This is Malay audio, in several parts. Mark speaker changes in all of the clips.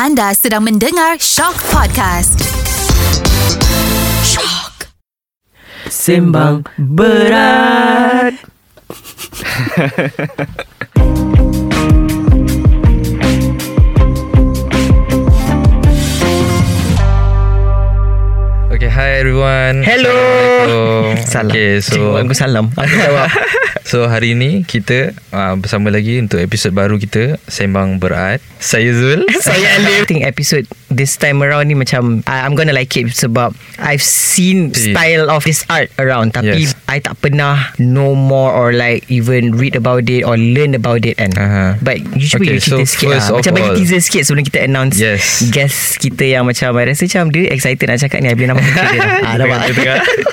Speaker 1: Anda sedang mendengar Shock Podcast. Shock.
Speaker 2: Sembang berat.
Speaker 3: hi everyone.
Speaker 2: Hello. Salam.
Speaker 3: Okay, so
Speaker 2: Cikgu salam. Aku jawab.
Speaker 3: so hari ni kita uh, bersama lagi untuk episod baru kita Sembang Berat. Saya Zul.
Speaker 2: Saya Alif. Think episode this time around ni macam I, I'm gonna like it sebab I've seen
Speaker 3: Yeah.
Speaker 2: style of this art around tapi
Speaker 3: Yes.
Speaker 2: I tak pernah know more or like even read about it or learn about it kan.
Speaker 3: Aha.
Speaker 2: But you cuba
Speaker 3: Okay,
Speaker 2: you cerita
Speaker 3: so
Speaker 2: sikit
Speaker 3: first
Speaker 2: lah. Macam bagi
Speaker 3: all-
Speaker 2: teaser sikit sebelum kita announce
Speaker 3: Yes.
Speaker 2: guest kita yang macam I rasa macam dia excited nak cakap ni I boleh nampak muka dia dah. Ah, nampak?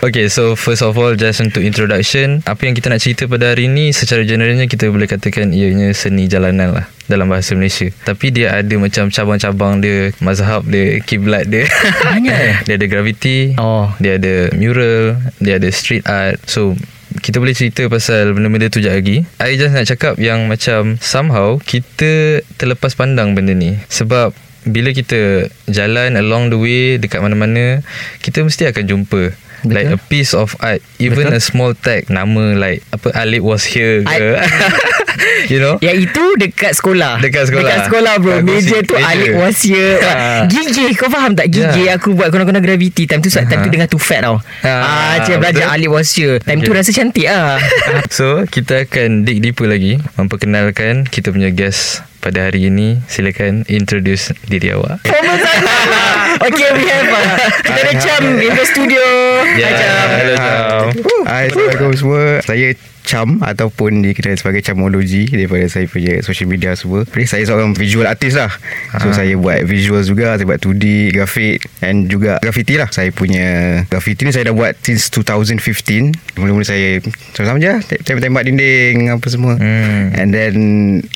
Speaker 3: Okay, so first of all just untuk introduction, apa yang kita nak cerita pada hari ni secara generalnya kita boleh katakan ianya seni jalanan lah dalam bahasa Malaysia. Tapi dia ada macam cabang-cabang dia, mazhab dia, kiblat dia.
Speaker 2: Banyak eh?
Speaker 3: dia ada graffiti,
Speaker 2: Oh.
Speaker 3: dia ada mural, dia ada street art. So kita boleh cerita pasal benda-benda tu sekejap lagi I just nak cakap yang macam Somehow Kita terlepas pandang benda ni Sebab Bila kita Jalan along the way Dekat mana-mana Kita mesti akan jumpa
Speaker 2: Betul.
Speaker 3: Like a piece of art Even
Speaker 2: Betul.
Speaker 3: a small tag Nama like Apa Alip was here ke You know
Speaker 2: Yang itu dekat sekolah
Speaker 3: Dekat sekolah.
Speaker 2: Dekat sekolah bro
Speaker 3: Kat
Speaker 2: Meja
Speaker 3: gosip
Speaker 2: tu
Speaker 3: meja.
Speaker 2: Alik Wasia
Speaker 3: Ah.
Speaker 2: Gigi kau faham tak Gigi
Speaker 3: Ya.
Speaker 2: aku buat Kona-kona gravity Time tu Time tu
Speaker 3: Aha.
Speaker 2: dengar tu fat tau
Speaker 3: Ah,
Speaker 2: Ah, Cik belajar. Alik Wasia Time tu
Speaker 3: Okay.
Speaker 2: rasa cantik ah.
Speaker 3: So kita akan dig deeper lagi Memperkenalkan Kita punya guest Pada hari ini Silakan Introduce diri awak
Speaker 2: Formal sangat Okay we have uh, Kita ada Cham In the studio
Speaker 3: Ya,
Speaker 2: Hi Cham
Speaker 3: hello, Cham.
Speaker 4: Hai, Assalamualaikum semua. Saya Cham ataupun dikenal sebagai Chamology daripada saya punya social media semua. Jadi saya seorang visual artist lah. So
Speaker 3: Ah.
Speaker 4: saya buat visual juga, saya buat 2D, grafik and juga graffiti lah. Saya punya graffiti ni saya dah buat since 2015. Mula-mula saya sama-sama je tembak-tembak dinding apa semua.
Speaker 3: Hmm.
Speaker 4: And then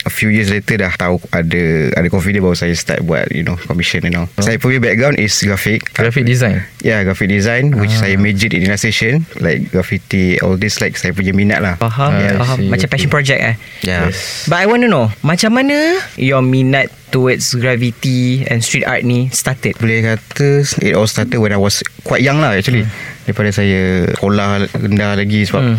Speaker 4: a few years later dah tahu ada ada confident baru saya start buat you know commission and all. Saya punya background is grafik.
Speaker 3: Graphic design
Speaker 4: yeah, graphic design which saya majored in illustration like graffiti all this like saya punya minat lah.
Speaker 2: Faham,
Speaker 3: Ah, I
Speaker 2: faham.
Speaker 3: see.
Speaker 2: Macam passion project eh.
Speaker 4: Yeah.
Speaker 2: But I want to know Macam mana Your minat Towards gravity And street art ni Started
Speaker 4: Boleh kata it all started when I was quite young lah actually. Daripada saya sekolah rendah lagi sebab
Speaker 2: Hmm.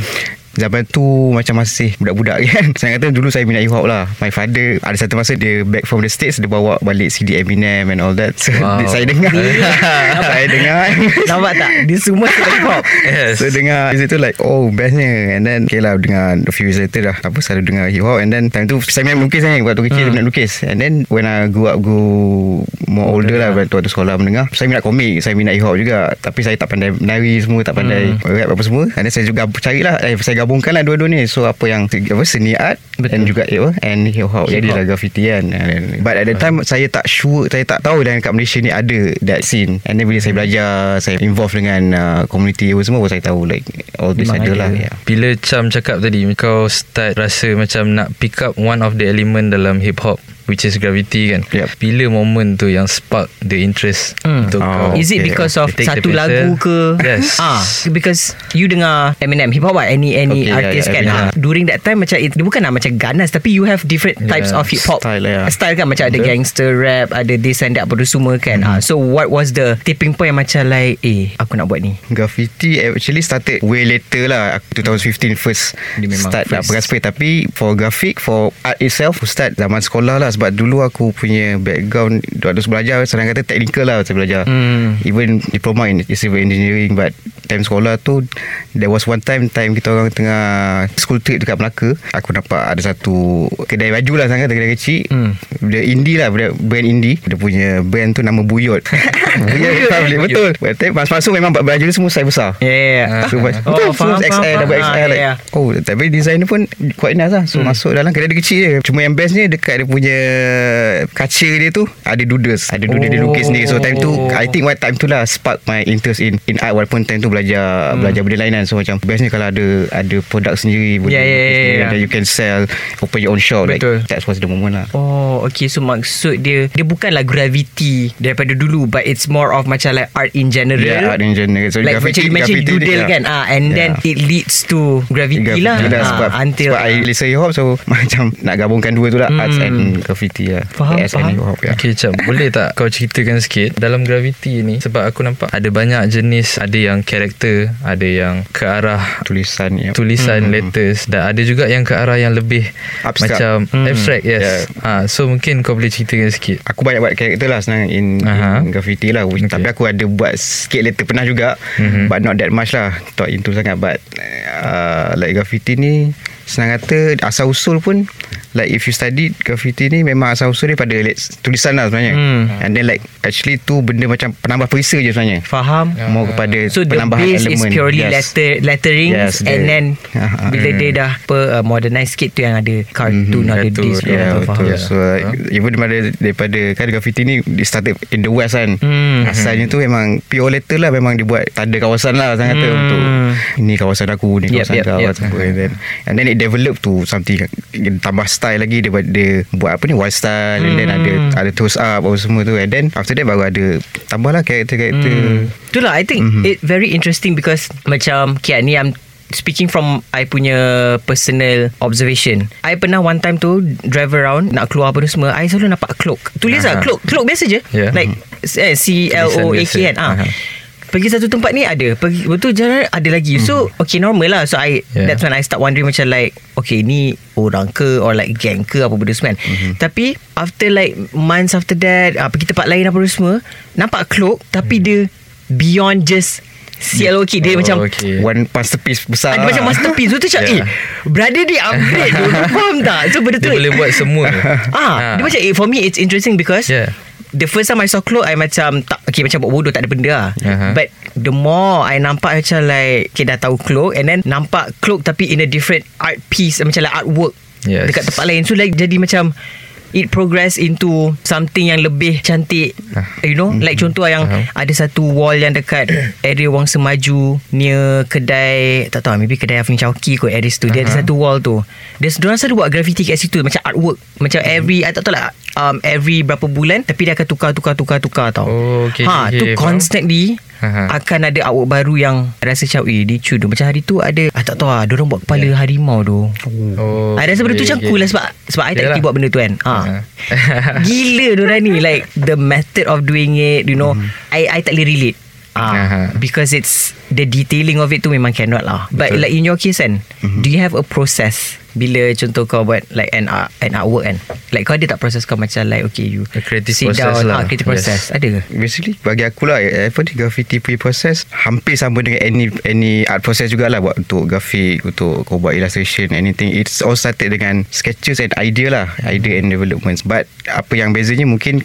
Speaker 4: Zaman tu macam masih budak-budak kan. Saya kata dulu saya minat hip hop lah. My father ada satu masa dia back from the States Dia bawa balik CD Eminem and all that. So
Speaker 3: Wow.
Speaker 4: saya dengar. Saya dengar.
Speaker 2: Nampak tak? Dia semua hip hop
Speaker 3: Yes.
Speaker 4: So dengar. Di situ like Oh bestnya. And then Okay lah dengar A few years later dah Apa selalu dengar hip hop And then time tu Saya minat lukis kan Waktu kecil hmm. minat lukis. And then When I grew up Go More older lah Waktu, waktu sekolah menengah Saya minat komik Saya minat hip hop juga. Tapi saya tak pandai menari semua Tak pandai hmm. rap apa semua. And then saya juga carilah eh, Saya gabungkan lah dua-dua ni. So apa yang apa, Seni art
Speaker 2: Betul.
Speaker 4: And juga eh, apa, And hip hop Jadi lah graffiti kan. But at the time Saya tak sure Saya tak tahu Dan kat Malaysia ni ada That scene. And then bila saya belajar Saya involve dengan uh, Community apa semua saya tahu like All this
Speaker 2: Memang
Speaker 4: ada lah
Speaker 2: ada.
Speaker 4: yeah.
Speaker 3: Bila Cham cakap tadi Kau start rasa macam Nak pick up one of the element Dalam hip hop Which is gravity kan
Speaker 4: Yep.
Speaker 3: Bila moment tu Yang spark the interest
Speaker 2: Hmm.
Speaker 3: Untuk
Speaker 4: Oh.
Speaker 3: kau
Speaker 2: Is it
Speaker 4: Okay,
Speaker 2: because of
Speaker 3: Take the
Speaker 2: satu
Speaker 3: pencil.
Speaker 2: lagu ke?
Speaker 3: Yes.
Speaker 2: Ah, because you dengar Eminem hip hop? Any any
Speaker 4: Okay, yeah,
Speaker 2: artist
Speaker 4: yeah,
Speaker 2: kan?
Speaker 4: Eminem.
Speaker 2: Ah, during that time macam it, dia bukan nak macam ganas tapi you have different types
Speaker 3: Yeah.
Speaker 2: of hip hop
Speaker 4: Style, yeah.
Speaker 2: Style kan macam ada
Speaker 3: Betul.
Speaker 2: gangster rap, ada this and that apa tu semua kan. Ah, so what was the tipping point yang macam like eh aku nak buat ni?
Speaker 4: Graffiti actually started way later lah Aku 2015 first
Speaker 2: Dia memang
Speaker 4: Start nak
Speaker 2: first.
Speaker 4: bergaspir Tapi for graphic For art itself Start zaman sekolah lah Sebab dulu aku punya background Waktu belajar Senang kata technical lah Saya belajar
Speaker 2: Hmm.
Speaker 4: Even diploma in civil engineering But time sekolah tu There was one time Time kita orang tengah School trip dekat Melaka Aku nampak ada satu Kedai baju lah sangat Kedai kecil
Speaker 2: Hmm.
Speaker 4: Dia indie lah Brand indie Dia punya brand tu nama Buyot Buyot Betul Tapi Masuk-masuk memang Baju semua size besar
Speaker 2: Yeah.
Speaker 4: So, betul
Speaker 2: Oh, faham,
Speaker 4: XL
Speaker 2: faham,
Speaker 4: Double. XL like,
Speaker 2: yeah.
Speaker 4: Oh tapi design dia pun Quite nice lah So hmm. masuk dalam Kedai dia kecil je Cuma yang bestnya Dekat dia punya Kaca dia tu Ada doodles. Ada doodle. Dia
Speaker 2: Oh.
Speaker 4: lukis sendiri. So time tu I think what time tu lah Spark my interest in In art. Walaupun time tu belajar belajar Belajar benda lain kan So macam Bestnya kalau ada Ada produk sendiri benda
Speaker 2: Yeah, yeah, yeah,
Speaker 4: sendiri
Speaker 2: yeah.
Speaker 4: That you can sell Open your own shop
Speaker 2: Betul.
Speaker 4: like, That's what's the moment lah.
Speaker 2: Oh okay. So maksud dia Dia bukanlah gravity Daripada dulu But it's more of Macam like art in general.
Speaker 4: Yeah, art in general. So
Speaker 2: Like macam
Speaker 4: graffiti-
Speaker 2: you mention
Speaker 4: graffiti
Speaker 2: doodle
Speaker 4: dia-
Speaker 2: kan? Ah, And then
Speaker 4: Yeah.
Speaker 2: it leads to Gravity,
Speaker 4: Graffiti
Speaker 2: lah,
Speaker 4: lah
Speaker 2: Ah,
Speaker 4: sebab,
Speaker 2: Until
Speaker 4: sebab I listen hip hop So macam Nak gabungkan dua tu lah Arts and graffiti lah
Speaker 2: Faham,
Speaker 4: Arts
Speaker 2: faham.
Speaker 4: and hip hop yeah.
Speaker 3: Okay Cap Boleh tak kau ceritakan sikit Dalam Gravity ni Sebab aku nampak Ada banyak jenis Ada yang karakter Ada yang ke arah
Speaker 4: Tulisan ya.
Speaker 3: Tulisan letters Dan ada juga yang ke arah yang lebih
Speaker 4: Abstract.
Speaker 3: Macam
Speaker 2: Hmm.
Speaker 3: Abstract yes
Speaker 4: Yeah.
Speaker 3: ha, So mungkin kau boleh ceritakan sikit
Speaker 4: Aku banyak buat karakter lah sebenarnya in,
Speaker 3: Aha.
Speaker 4: in graffiti lah okay. Tapi aku ada buat sikit letter pernah juga
Speaker 3: Mhm.
Speaker 4: But not that much lah Tak into sangat But uh, like graffiti ni Senang kata asal usul pun Like if you study graffiti ni Memang asal usul dia pada like, tulisan lah sebenarnya
Speaker 2: Hmm.
Speaker 4: And then like Actually tu benda macam penambah perisa je sebenarnya
Speaker 2: Faham
Speaker 4: More kepada
Speaker 2: So the
Speaker 4: penambahan
Speaker 2: base
Speaker 4: elemen
Speaker 2: is purely
Speaker 4: Yes.
Speaker 2: letter letterings
Speaker 4: Yes,
Speaker 2: and
Speaker 4: the-
Speaker 2: then
Speaker 4: ah,
Speaker 2: bila dia dah apa uh, modernize sikit tu yang ada cartoon
Speaker 4: Mhm,
Speaker 2: ada this
Speaker 3: yeah,
Speaker 2: yeah,
Speaker 4: betul
Speaker 3: Yeah.
Speaker 4: So like, Even daripada Daripada Kan graffiti ni Dia started in the west kan
Speaker 2: Hmm.
Speaker 4: Asalnya tu memang Pure letter lah Memang dia buat Tanda kawasan lah Sangat kata
Speaker 2: Hmm.
Speaker 4: untuk Ini kawasan aku Ni
Speaker 2: Yep,
Speaker 4: kawasan
Speaker 2: yep,
Speaker 4: kau
Speaker 2: yep.
Speaker 4: and, then, and then it develop to Something Tambah style lagi Dia, buat- dia buat apa ni Wild style And then ada
Speaker 2: Hmm.
Speaker 4: Ada toast up Apa semua tu And then after that Baru ada Tambah lah karakter-karakter
Speaker 2: Hmm. Itulah I think
Speaker 4: Mhm.
Speaker 2: it very interesting because macam okay, ni I'm speaking from I punya personal observation. I pernah one time tu drive around nak keluar apa tu semua, I selalu nampak cloak. Tulis lah
Speaker 3: Aha.
Speaker 2: cloak, cloak biasa je.
Speaker 3: Yeah.
Speaker 2: Like eh, C L O A K
Speaker 3: Tulisan
Speaker 2: kan. Ah. Pergi satu tempat ni ada. Pergi betul jalan ada lagi. So okay normal lah. So I
Speaker 3: Yeah.
Speaker 2: That's when I start wondering Macam like Okay ni orang ke Or like gang ke Apa benda semua kan. Tapi After like Months after that uh, Pergi tempat lain apa benda semua Nampak cloak Tapi dia Beyond just CLOK Dia
Speaker 3: Oh,
Speaker 2: macam
Speaker 3: okay.
Speaker 4: One masterpiece besar
Speaker 2: ada
Speaker 4: lah.
Speaker 2: macam masterpiece. Tu macam
Speaker 3: Yeah.
Speaker 2: Eh Brother dia upgrade tu Lu faham tak? So benda tu
Speaker 3: Dia boleh buat semua.
Speaker 2: Ah, Dia macam eh, For me it's interesting because
Speaker 3: Yeah.
Speaker 2: The first time I saw cloak I macam tak, Okay macam buat bodoh Tak ada benda lah
Speaker 3: Aha.
Speaker 2: But The more I nampak macam like Okay dah tahu cloak And then Nampak cloak Tapi in a different Art piece Macam like artwork
Speaker 3: Yes.
Speaker 2: Dekat tempat lain So like jadi macam It progress into Something yang lebih cantik
Speaker 3: Ah.
Speaker 2: You know Like contoh yang
Speaker 3: Faham.
Speaker 2: Ada satu wall yang dekat Area Wang Semaju Near kedai Tak tahu Maybe kedai Afin Chowki kot Area situ Dia ada satu wall tu Dia Diorang selalu buat graffiti kat situ Macam artwork Macam every I tak tahu lah um, Every berapa bulan Tapi dia akan tukar Tukar tukar tukar tau
Speaker 3: Oh, okay,
Speaker 2: ha,
Speaker 3: okay,
Speaker 2: Tu
Speaker 3: faham.
Speaker 2: constantly
Speaker 3: Aha.
Speaker 2: Akan ada artwork baru yang Rasa macam Eh dia tu Macam hari tu ada I tak tahu lah Diorang buat kepala harimau tu
Speaker 3: Oh,
Speaker 2: I rasa benda tu macam cool lah Sebab Sebab I tak
Speaker 3: Yalah.
Speaker 2: kerti buat benda tu kan ha. Gila diorang ni Like the method of doing it You know I I tak boleh relate Ah,
Speaker 3: Aha.
Speaker 2: because it's the detailing of it tu memang cannot lah. But
Speaker 3: Betul.
Speaker 2: like in your case kan, do you have a process bila contoh kau buat like an art, an artwork kan? Like kau ada tak proses kau macam like okay you
Speaker 3: A creative
Speaker 2: sit
Speaker 3: process
Speaker 2: down,
Speaker 3: lah.
Speaker 2: ah, creative
Speaker 3: Yes.
Speaker 2: process ada ke?
Speaker 4: Basically bagi aku lah Apa ni graffiti punya proses Hampir sama dengan any any art process jugalah Buat untuk grafik Untuk kau buat illustration Anything It's all started dengan Sketches and idea lah Idea and developments But Apa yang bezanya mungkin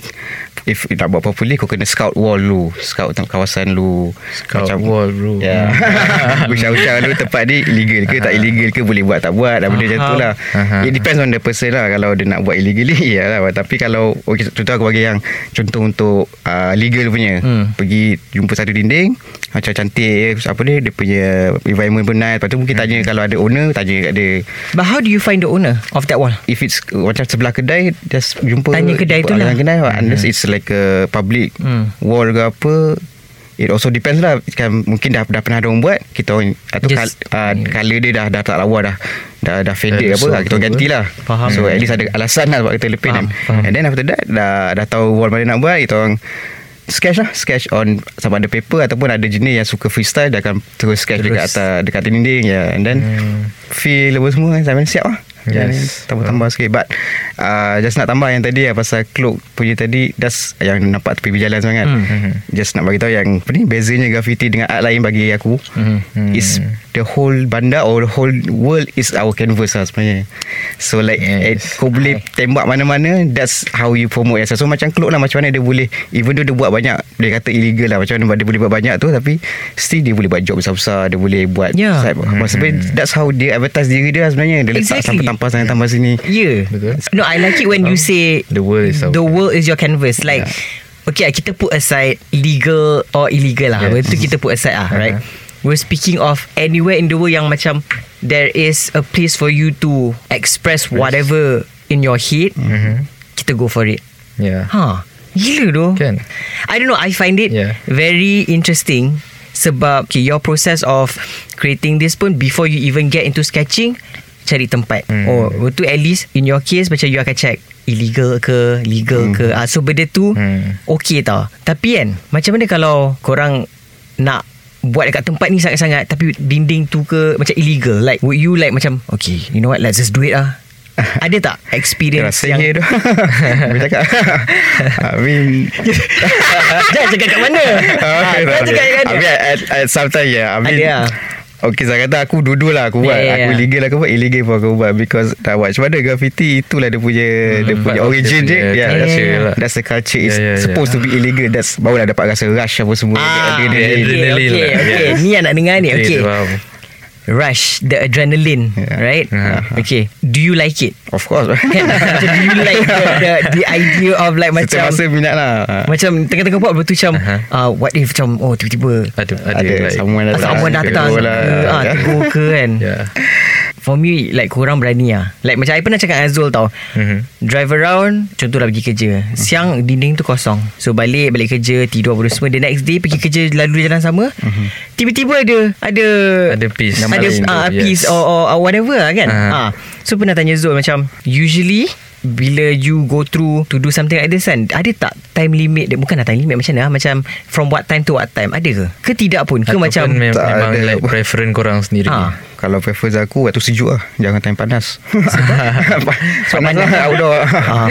Speaker 4: If nak buat properly Kau kena scout wall lu Scout tentang kawasan lu
Speaker 3: Scout wall, bro.
Speaker 4: Ya Usah-usah lu tempat ni Illegal ke tak illegal ke Boleh buat tak buat Benda macam tu lah
Speaker 3: Aha.
Speaker 4: It depends on the person lah. Kalau dia nak buat illegally Ya lah Tapi kalau okay, Contoh aku bagi yang Contoh untuk uh, Legal punya.
Speaker 2: Hmm.
Speaker 4: Pergi jumpa satu dinding Macam cantik Apa dia Dia punya Environment pun nice Lepas tu mungkin tanya Kalau ada owner Tanya kat dia.
Speaker 2: But how do you find the owner of that wall?
Speaker 4: If it's uh, Macam sebelah kedai Just jumpa
Speaker 2: Tanya kedai
Speaker 4: jumpa
Speaker 2: tu lah.
Speaker 4: kedai lah Unless it's like a Public
Speaker 2: Hmm.
Speaker 4: Wall ke apa It also depends lah. Kan, Mungkin dah, dah pernah ada orang buat Kita orang Atau
Speaker 2: Just-
Speaker 4: kal, uh, Color dia dah Dah tak lawa dah Dah, dah faded
Speaker 3: Eh,
Speaker 4: apa
Speaker 3: so
Speaker 4: lah, Kita gantilah
Speaker 2: Faham.
Speaker 4: So at least ada alasan lah Sebab kita lepin
Speaker 2: Faham,
Speaker 4: kan
Speaker 2: faham.
Speaker 4: And then after that Dah, dah tahu wall mana nak buat Kita orang Sketch lah Sketch on Sama ada paper Ataupun ada jenis yang suka freestyle Dia akan terus sketch
Speaker 3: Terus.
Speaker 4: dekat atas Dekat dinding ya. And then
Speaker 3: Hmm.
Speaker 4: Feel apa semua Sampai siap lah
Speaker 3: Yes.
Speaker 4: Tambah-tambah sikit But uh, Just nak tambah yang tadi lah Pasal cloak punya tadi That's yang nampak tepi jalan sebenarnya kan
Speaker 2: Hmm.
Speaker 4: Just nak bagi tahu yang Apa ni Bezanya graffiti dengan art lain bagi aku
Speaker 2: Hmm.
Speaker 4: Is the whole bandar Or the whole world Is our canvas lah sebenarnya So like
Speaker 3: Yes.
Speaker 4: Kau boleh tembak mana-mana That's how you promote yourself So macam cloak lah Macam mana dia boleh Even though dia buat banyak Dia kata illegal lah Macam mana dia boleh buat banyak tu Tapi Still dia boleh buat job besar-besar Dia boleh buat
Speaker 2: Yeah.
Speaker 4: side- Maksudnya That's how dia advertise diri dia lah sebenarnya Dia letak
Speaker 2: Exactly.
Speaker 4: Tampar sana tambah sini
Speaker 2: Yeah.
Speaker 3: Betul.
Speaker 2: No, I like it when you say
Speaker 3: The world is our
Speaker 2: the world is your canvas. Like, okay, kita put aside legal or illegal lah.
Speaker 3: Yes.
Speaker 2: Itu kita put aside lah, right? we're speaking of anywhere in the world yang macam there is a place for you to express whatever in your head.
Speaker 3: Mhm.
Speaker 2: Kita go for it.
Speaker 3: Yeah.
Speaker 2: Ha. Gila doh.
Speaker 3: Kan?
Speaker 2: I don't know. I find it
Speaker 3: Yeah.
Speaker 2: very interesting sebab okay, your process of creating this pun before you even get into sketching cari tempat.
Speaker 3: Hmm.
Speaker 2: Oh, tu at least in your case macam you akan check illegal ke, legal ke. Ah, so benda tu
Speaker 3: Hmm.
Speaker 2: okay tau. Tapi kan, macam mana kalau korang nak buat dekat tempat ni sangat-sangat tapi dinding tu ke macam illegal like would you like macam okay you know what let's just do it lah ada tak experience
Speaker 4: Rasanya
Speaker 2: yang
Speaker 4: tu Aku cakap I mean
Speaker 2: Jangan cakap kat mana ha, Jangan cakap kat
Speaker 4: I
Speaker 2: mana
Speaker 4: mean at, at sometimes yeah I mean
Speaker 2: Ada lah.
Speaker 4: Okay saya kata aku dua-dua lah aku buat
Speaker 2: Yeah, yeah,
Speaker 4: Aku
Speaker 2: yeah.
Speaker 4: illegal aku buat Illegal pun aku buat Because dah buat Macam mana graffiti Itulah dia punya Dia
Speaker 3: Hmm,
Speaker 4: punya
Speaker 3: part of
Speaker 4: origin
Speaker 3: dia
Speaker 4: dia
Speaker 3: punya
Speaker 4: yeah, that's,
Speaker 3: lah.
Speaker 4: that's the culture It's
Speaker 3: Yeah, yeah,
Speaker 4: supposed to be illegal That's Barulah dapat rasa rush apa semua
Speaker 2: Ah,
Speaker 4: Adrenaline.
Speaker 2: okay, okay,
Speaker 3: lah.
Speaker 2: okay.
Speaker 3: Yes.
Speaker 2: Ni yang nak dengar ni. Okay.
Speaker 3: faham.
Speaker 2: Rush, the adrenaline,
Speaker 4: Yeah.
Speaker 2: right?
Speaker 3: Uh-huh.
Speaker 2: Okay. Do you like it?
Speaker 4: Of course
Speaker 2: macam do you like the, the, the idea of like
Speaker 4: Setiap
Speaker 2: macam
Speaker 4: masa minat lah
Speaker 2: macam tengah-tengah buat betul macam
Speaker 3: Aha.
Speaker 2: uh, what if macam oh tiba-tiba
Speaker 3: Ada ada,
Speaker 4: Ada
Speaker 3: like,
Speaker 4: someone datang.
Speaker 2: someone datang ke,
Speaker 4: lah.
Speaker 2: ah, tegur ke kan
Speaker 3: Yeah.
Speaker 2: For me Like korang berani lah Like macam I pernah cakap dengan Azul tau
Speaker 3: Mhm.
Speaker 2: Drive around Contohlah pergi kerja Siang dinding tu kosong So balik Balik kerja Tidur apa semua The next day Pergi kerja Lalu jalan sama Tiba-tiba ada Ada
Speaker 3: Ada piece.
Speaker 2: Ada uh,
Speaker 3: yes.
Speaker 2: piece or, or, or whatever lah kan
Speaker 3: Ah.
Speaker 2: uh. So pernah tanya Zul Macam Usually bila you go through to do something like this kan ada tak time limit dia bukan lah time limit macam mana ah? macam from what time to what time ada ke ke tidak pun ke
Speaker 3: Ataupun
Speaker 2: macam
Speaker 3: mem-
Speaker 4: Tak
Speaker 3: memang
Speaker 4: ada.
Speaker 3: like preference korang sendiri.
Speaker 2: Ah.
Speaker 4: Kalau preference aku Waktu sejuk lah Jangan time panas Panas
Speaker 2: panas.
Speaker 4: lah outdoor
Speaker 2: Ah.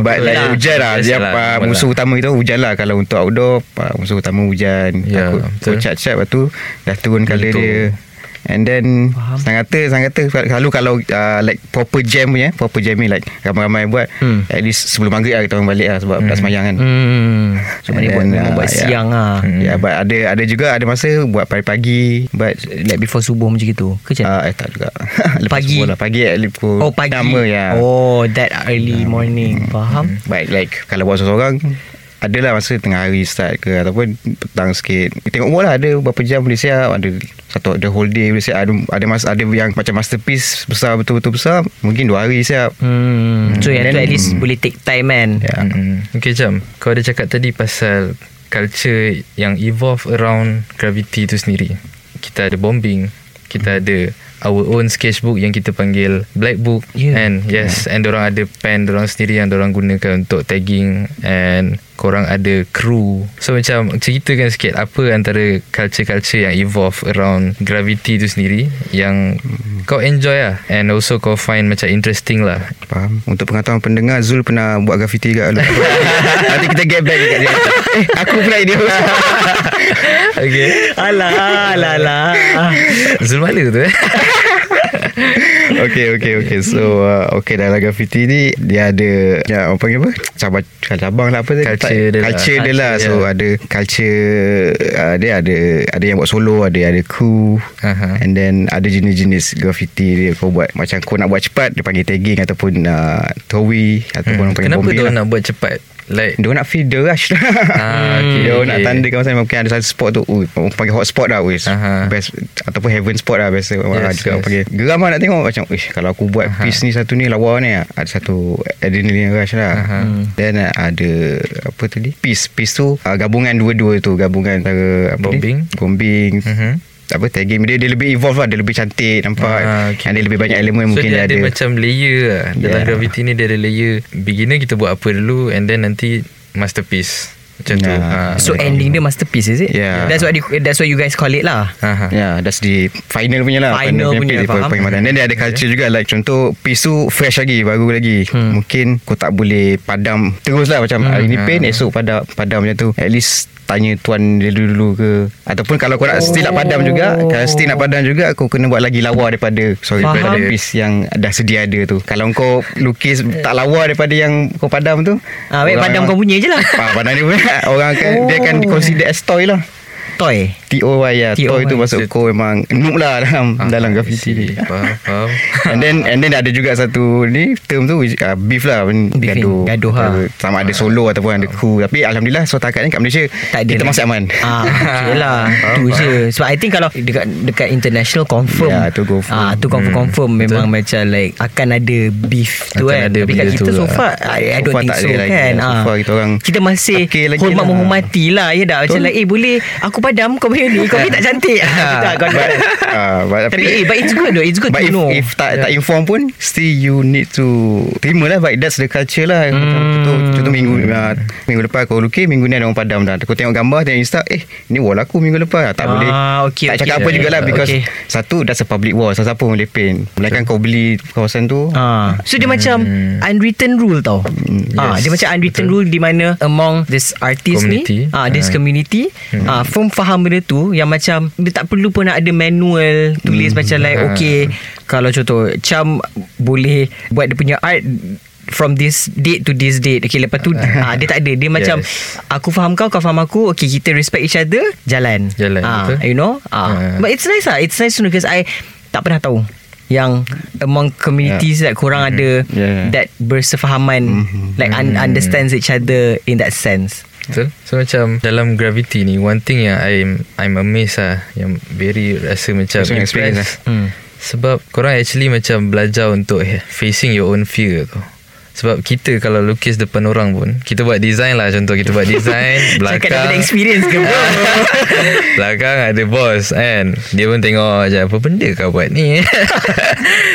Speaker 4: But like
Speaker 2: Yelah.
Speaker 4: hujan lah Dia
Speaker 3: lah,
Speaker 4: apa
Speaker 3: normal
Speaker 4: Musuh
Speaker 3: lah.
Speaker 4: utama itu hujan lah Kalau untuk outdoor Musuh utama hujan
Speaker 3: Ya,
Speaker 4: Takut. Cat-cat Lepas tu Dah turun colour
Speaker 3: Lentur.
Speaker 4: dia And then
Speaker 2: Faham.
Speaker 4: Senang kata Senang kata Selalu kalau uh, Like proper jam punya Proper jamming like Ramai-ramai buat
Speaker 2: Hmm.
Speaker 4: At least sebelum maghrib lah Kita orang balik lah Sebab dah semayang kan
Speaker 2: hmm so
Speaker 4: And
Speaker 2: mana buat,
Speaker 4: then,
Speaker 2: buat
Speaker 4: ah, yeah.
Speaker 2: siang lah
Speaker 3: Hmm.
Speaker 4: Ya yeah, but ada Ada juga Ada masa Buat pagi-pagi But
Speaker 2: like before subuh macam gitu ke macam
Speaker 4: uh, Eh tak juga Lepas
Speaker 2: Pagi?
Speaker 4: subuh lah Pagi at least pukul
Speaker 2: Oh pagi
Speaker 4: enam ke, ya.
Speaker 2: Oh that early morning Faham
Speaker 4: But like Kalau buat seorang-seorang Adalah masa tengah hari start ke Ataupun petang sikit. Tengok umur lah Ada berapa jam boleh siap Ada satu The whole day boleh siap. Ada, ada, mas, ada yang macam masterpiece Besar betul-betul besar Mungkin dua hari siap.
Speaker 2: Hmm. So yang tu
Speaker 4: Then-
Speaker 2: at least boleh take time kan?
Speaker 4: Ya.
Speaker 3: Mm-mm. Okay jam. Kau ada cakap tadi pasal Culture yang evolve around Gravity tu sendiri. Kita ada bombing Kita ada Our own sketchbook Yang kita panggil Black book.
Speaker 2: Yeah.
Speaker 3: And yes And orang ada pen Orang sendiri yang orang gunakan Untuk tagging And Korang ada crew. So macam Ceritakan sikit Apa antara Culture-culture yang evolve Around Gravity tu sendiri Yang Kau enjoy lah And also kau find Macam interesting lah.
Speaker 4: Faham. Untuk pengetahuan pendengar Zul pernah buat graffiti kat dulu Nanti kita get back dekat dia. Eh aku pula ini.
Speaker 3: Okay.
Speaker 2: Alah Alah alah.
Speaker 3: Zul mana tu eh
Speaker 4: Okay okay okay So uh, Okay dalam graffiti ni Dia ada ya, Apa panggil apa Cabang Cabang lah apa
Speaker 3: Culture
Speaker 4: tak-
Speaker 3: dia lah.
Speaker 4: Culture dia lah So
Speaker 3: ya.
Speaker 4: ada Culture uh, Dia ada Ada yang buat solo Ada ada crew
Speaker 3: Aha.
Speaker 4: And then Ada jenis-jenis graffiti dia Kau buat Macam kau nak buat cepat Dia panggil tagging Ataupun uh, Towi Ataupun orang panggil
Speaker 3: Kenapa dia
Speaker 4: lah.
Speaker 3: nak buat cepat Like
Speaker 4: Dia nak feel the rush
Speaker 3: Ah, okay,
Speaker 4: Dia
Speaker 3: okay.
Speaker 4: nak tandakan masa Mungkin ada satu spot tu Ui, Orang panggil hot spot lah.
Speaker 3: Aha.
Speaker 4: Best Ataupun heaven spot lah Biasa
Speaker 3: Yes,
Speaker 4: yes, juga
Speaker 3: yes.
Speaker 4: yes. panggil Geram lah nak tengok Macam Uish, Kalau aku buat
Speaker 3: Aha.
Speaker 4: piece ni Satu ni lawa ni Ada satu Adrenaline rush lah
Speaker 3: Aha.
Speaker 4: hmm. Then uh, ada Apa tadi Piece Piece tu uh, Gabungan dua-dua tu Gabungan antara apa
Speaker 3: Bombing.
Speaker 4: ni? Bombing
Speaker 3: Mhm.
Speaker 4: Apa tagging dia dia lebih evolve lah dia lebih cantik nampak
Speaker 3: Ah,
Speaker 4: okay. and dia lebih banyak elemen
Speaker 3: so
Speaker 4: mungkin
Speaker 3: dia
Speaker 4: dia
Speaker 3: ada,
Speaker 4: ada
Speaker 3: macam layer lah Dalam
Speaker 4: Yeah.
Speaker 3: gravity ni dia ada layer Beginner kita buat apa dulu And then nanti Masterpiece Macam tu
Speaker 4: Yeah.
Speaker 3: ha.
Speaker 2: So ending dia masterpiece is it?
Speaker 4: Yeah.
Speaker 2: That's what they, that's what you guys call it lah.
Speaker 4: Ya, yeah, that's the final punya lah.
Speaker 2: Final punya,
Speaker 4: piece,
Speaker 2: faham.
Speaker 4: Dan dia ada culture juga like contoh piece tu fresh lagi, baru lagi.
Speaker 2: Hmm.
Speaker 4: Mungkin kau tak boleh padam terus lah macam
Speaker 2: Hmm.
Speaker 4: hari ni
Speaker 3: Ah.
Speaker 4: paint, esok padam, padam macam tu. At least tanya tuan dia dulu ke ataupun kalau kau nak still nak padam juga kalau still nak padam juga kau kena buat lagi lawa daripada sorry
Speaker 2: Faham.
Speaker 4: daripada piece yang dah sedia ada tu kalau kau lukis tak lawa daripada yang kau padam tu
Speaker 2: Ah, baik padam kau punya je lah.
Speaker 4: ah, padam dia punya orang akan dia akan
Speaker 2: Oh.
Speaker 4: consider as toy lah
Speaker 2: Toy
Speaker 4: T-O-Y ya
Speaker 2: T-O-Y.
Speaker 4: Toy tu masuk ko memang Noob lah dalam
Speaker 3: Ah,
Speaker 4: Dalam graffiti ni
Speaker 3: Faham, faham.
Speaker 4: And then and then ada juga satu ni term tu which, uh, beef lah
Speaker 2: Beef
Speaker 4: gaduh
Speaker 2: gaduh, ha.
Speaker 4: sama ada solo ataupun ada crew tapi alhamdulillah so takat ni kat Malaysia
Speaker 2: tak ada
Speaker 4: kita
Speaker 2: lagi.
Speaker 4: masih aman
Speaker 2: ah, Okay lah Tu je Sebab I think kalau Dekat dekat international confirm
Speaker 4: Ya, tu confirm.
Speaker 2: ah, Tu confirm confirm Memang macam like Akan ada beef tu
Speaker 3: Akan
Speaker 2: kan Tapi kat kita so
Speaker 3: lah.
Speaker 2: far I, I
Speaker 4: So
Speaker 2: don't think so kan
Speaker 4: lah. So
Speaker 2: Ah.
Speaker 4: far kita orang
Speaker 2: Kita masih Hormat
Speaker 4: lah.
Speaker 2: menghormati lah Ya tak Macam
Speaker 4: Betul.
Speaker 2: like Eh boleh Aku padam Kau punya ni Kau ni tak cantik. Ah, tak, kau-
Speaker 4: but, uh, but,
Speaker 2: Tapi eh, but it's good though It's good
Speaker 4: But
Speaker 2: to
Speaker 4: if,
Speaker 2: know.
Speaker 4: if tak tak inform pun Still you need to Terima lah But that's the culture lah.
Speaker 2: Hmm.
Speaker 4: Contoh, contoh minggu uh, Minggu lepas aku lukis Minggu ni ada orang padam dah. Aku tengok gambar Tengok insta Eh ni wall aku minggu lepas. Tak
Speaker 2: Ah,
Speaker 4: boleh
Speaker 2: okay,
Speaker 4: Tak
Speaker 2: okay.
Speaker 4: cakap apa
Speaker 2: Yeah,
Speaker 4: jugalah
Speaker 2: yeah,
Speaker 4: Because
Speaker 2: okay.
Speaker 4: Satu that's a public wall. Siapa pun boleh paint. Melainkan kau beli Kawasan tu.
Speaker 2: Ah, so dia macam unwritten rule tau. Ah,
Speaker 3: yes,
Speaker 2: dia macam unwritten rule di mana among this artist
Speaker 3: Community.
Speaker 2: ni, ah this
Speaker 3: Ah.
Speaker 2: community, ah form faham benda tu yang macam dia tak perlu pun nak ada manual tulis macam like
Speaker 3: Ah.
Speaker 2: okay kalau contoh Cham boleh buat dia punya art from this date to this date Okay lepas tu ah, Dia tak ada Dia macam Aku faham kau Kau faham aku Okay kita respect each other Jalan
Speaker 3: Jalan,
Speaker 2: ah,
Speaker 3: betul.
Speaker 2: You know ah.
Speaker 3: Ah.
Speaker 2: But it's nice lah It's nice to know Because I Tak pernah tahu Yang Among communities yeah. That korang ada
Speaker 4: Yeah.
Speaker 2: That bersefahaman Like un- understands each other In that sense
Speaker 3: Betul? So macam Dalam gravity ni One thing yang I'm I'm amazed lah Yang very rasa macam
Speaker 4: experience
Speaker 3: impressed.
Speaker 2: Hmm.
Speaker 3: Sebab korang actually macam Belajar untuk Facing your own fear tu. Sebab kita kalau lukis depan orang pun Kita buat design lah Contoh kita buat design
Speaker 2: Cakap
Speaker 3: Belakang.
Speaker 2: daripada experience ke? Bro
Speaker 3: Belakang ada bos kan? Dia pun tengok je Apa benda kau buat ni?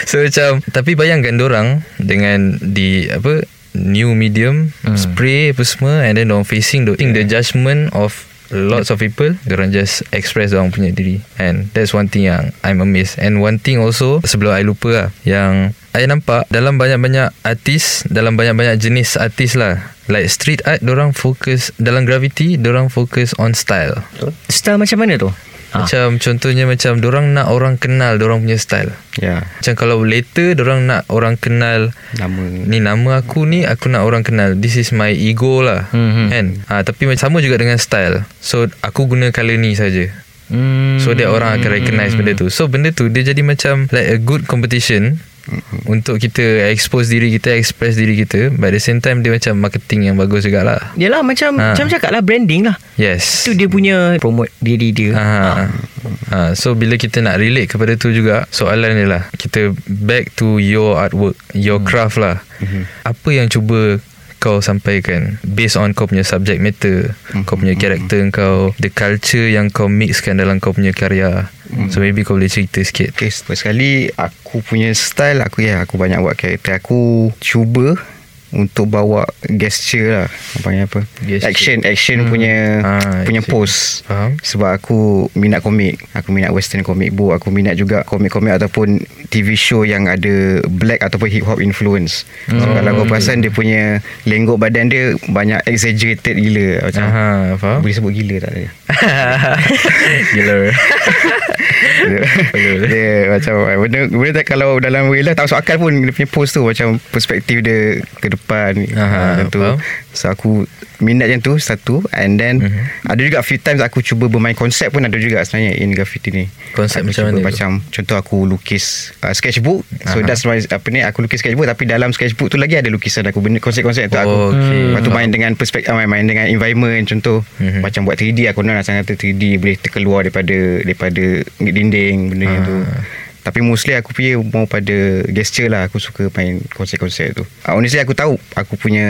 Speaker 3: So macam Tapi bayangkan orang Dengan di Apa New medium hmm. Spray apa semua And then orang facing I think the judgment of Lots of people Diorang just Express orang punya diri. And that's one thing yang I'm amazed. And one thing also Sebelum I lupa lah Yang I nampak Dalam banyak-banyak artis Dalam banyak-banyak jenis artis lah. Like street art Diorang fokus Dalam gravity Diorang fokus on style.
Speaker 2: Style macam mana tu Ah.
Speaker 3: macam contohnya macam orang nak orang kenal orang punya style.
Speaker 4: Ya
Speaker 3: Macam kalau later orang nak orang kenal
Speaker 4: Nama
Speaker 3: ni nama aku ni aku nak orang kenal. This is my ego lah.
Speaker 2: Mhm.
Speaker 3: Kan? Ah tapi macam sama juga dengan style. So aku guna colour ni saja.
Speaker 2: hmm.
Speaker 3: So that orang akan recognize benda tu. So benda tu dia jadi macam like a good competition untuk kita expose diri kita, express diri kita. But at the same time dia macam marketing yang bagus jugalah.
Speaker 2: Yelah macam
Speaker 3: Ah.
Speaker 2: Macam cakap lah Branding lah
Speaker 3: Yes.
Speaker 2: Itu dia punya Promote diri dia
Speaker 3: Ha. ha. So bila kita nak relate kepada tu juga Soalan dia lah Kita back to your artwork Your craft lah Apa yang cuba kau sampaikan Based on kau punya subject matter Kau punya karakter kau The culture yang kau mixkan dalam kau punya karya. So maybe kau boleh cerita sikit.
Speaker 4: Okay, first sekali aku punya style aku ya aku banyak buat karakter. Aku cuba untuk bawa gesture lah Apa panggil apa
Speaker 3: Gesture.
Speaker 4: action action hmm. punya
Speaker 3: Ah,
Speaker 4: punya
Speaker 3: action.
Speaker 4: pose
Speaker 3: Faham?
Speaker 4: sebab aku minat komik aku minat western comic book aku minat juga komik-komik ataupun TV show yang ada black ataupun hip hop influence so,
Speaker 3: Oh,
Speaker 4: kalau kau perasan dia punya lenggok badan dia banyak exaggerated gila macam
Speaker 3: Aha, faham?
Speaker 4: boleh sebut gila tak dia
Speaker 3: Gila
Speaker 4: dia, dia macam benda, benda tak kalau dalam real life tak masuk akal pun dia punya pose tu macam perspektif dia ke depan
Speaker 3: Aha,
Speaker 4: macam tu. so aku minat yang tu satu and then
Speaker 3: Mhm.
Speaker 4: mm-hmm. ada juga few times aku cuba bermain konsep pun ada juga sebenarnya in graffiti ni
Speaker 3: Konsep
Speaker 4: aku
Speaker 3: macam mana tu?
Speaker 4: macam contoh aku lukis uh, sketchbook so
Speaker 3: Aha.
Speaker 4: that's why apa ni aku lukis sketchbook tapi dalam sketchbook tu lagi ada lukisan aku benda konsep-konsep tu aku
Speaker 3: Oh, okay.
Speaker 4: lepas tu main dengan perspektif main, main dengan environment contoh
Speaker 3: Mhm.
Speaker 4: macam buat 3D aku nak sangat 3D boleh terkeluar daripada daripada dinding benda yang tu
Speaker 3: Ah.
Speaker 4: Tapi mostly aku punya mau pada gesture lah aku suka main konsep-konsep tu uh, honestly aku tahu aku punya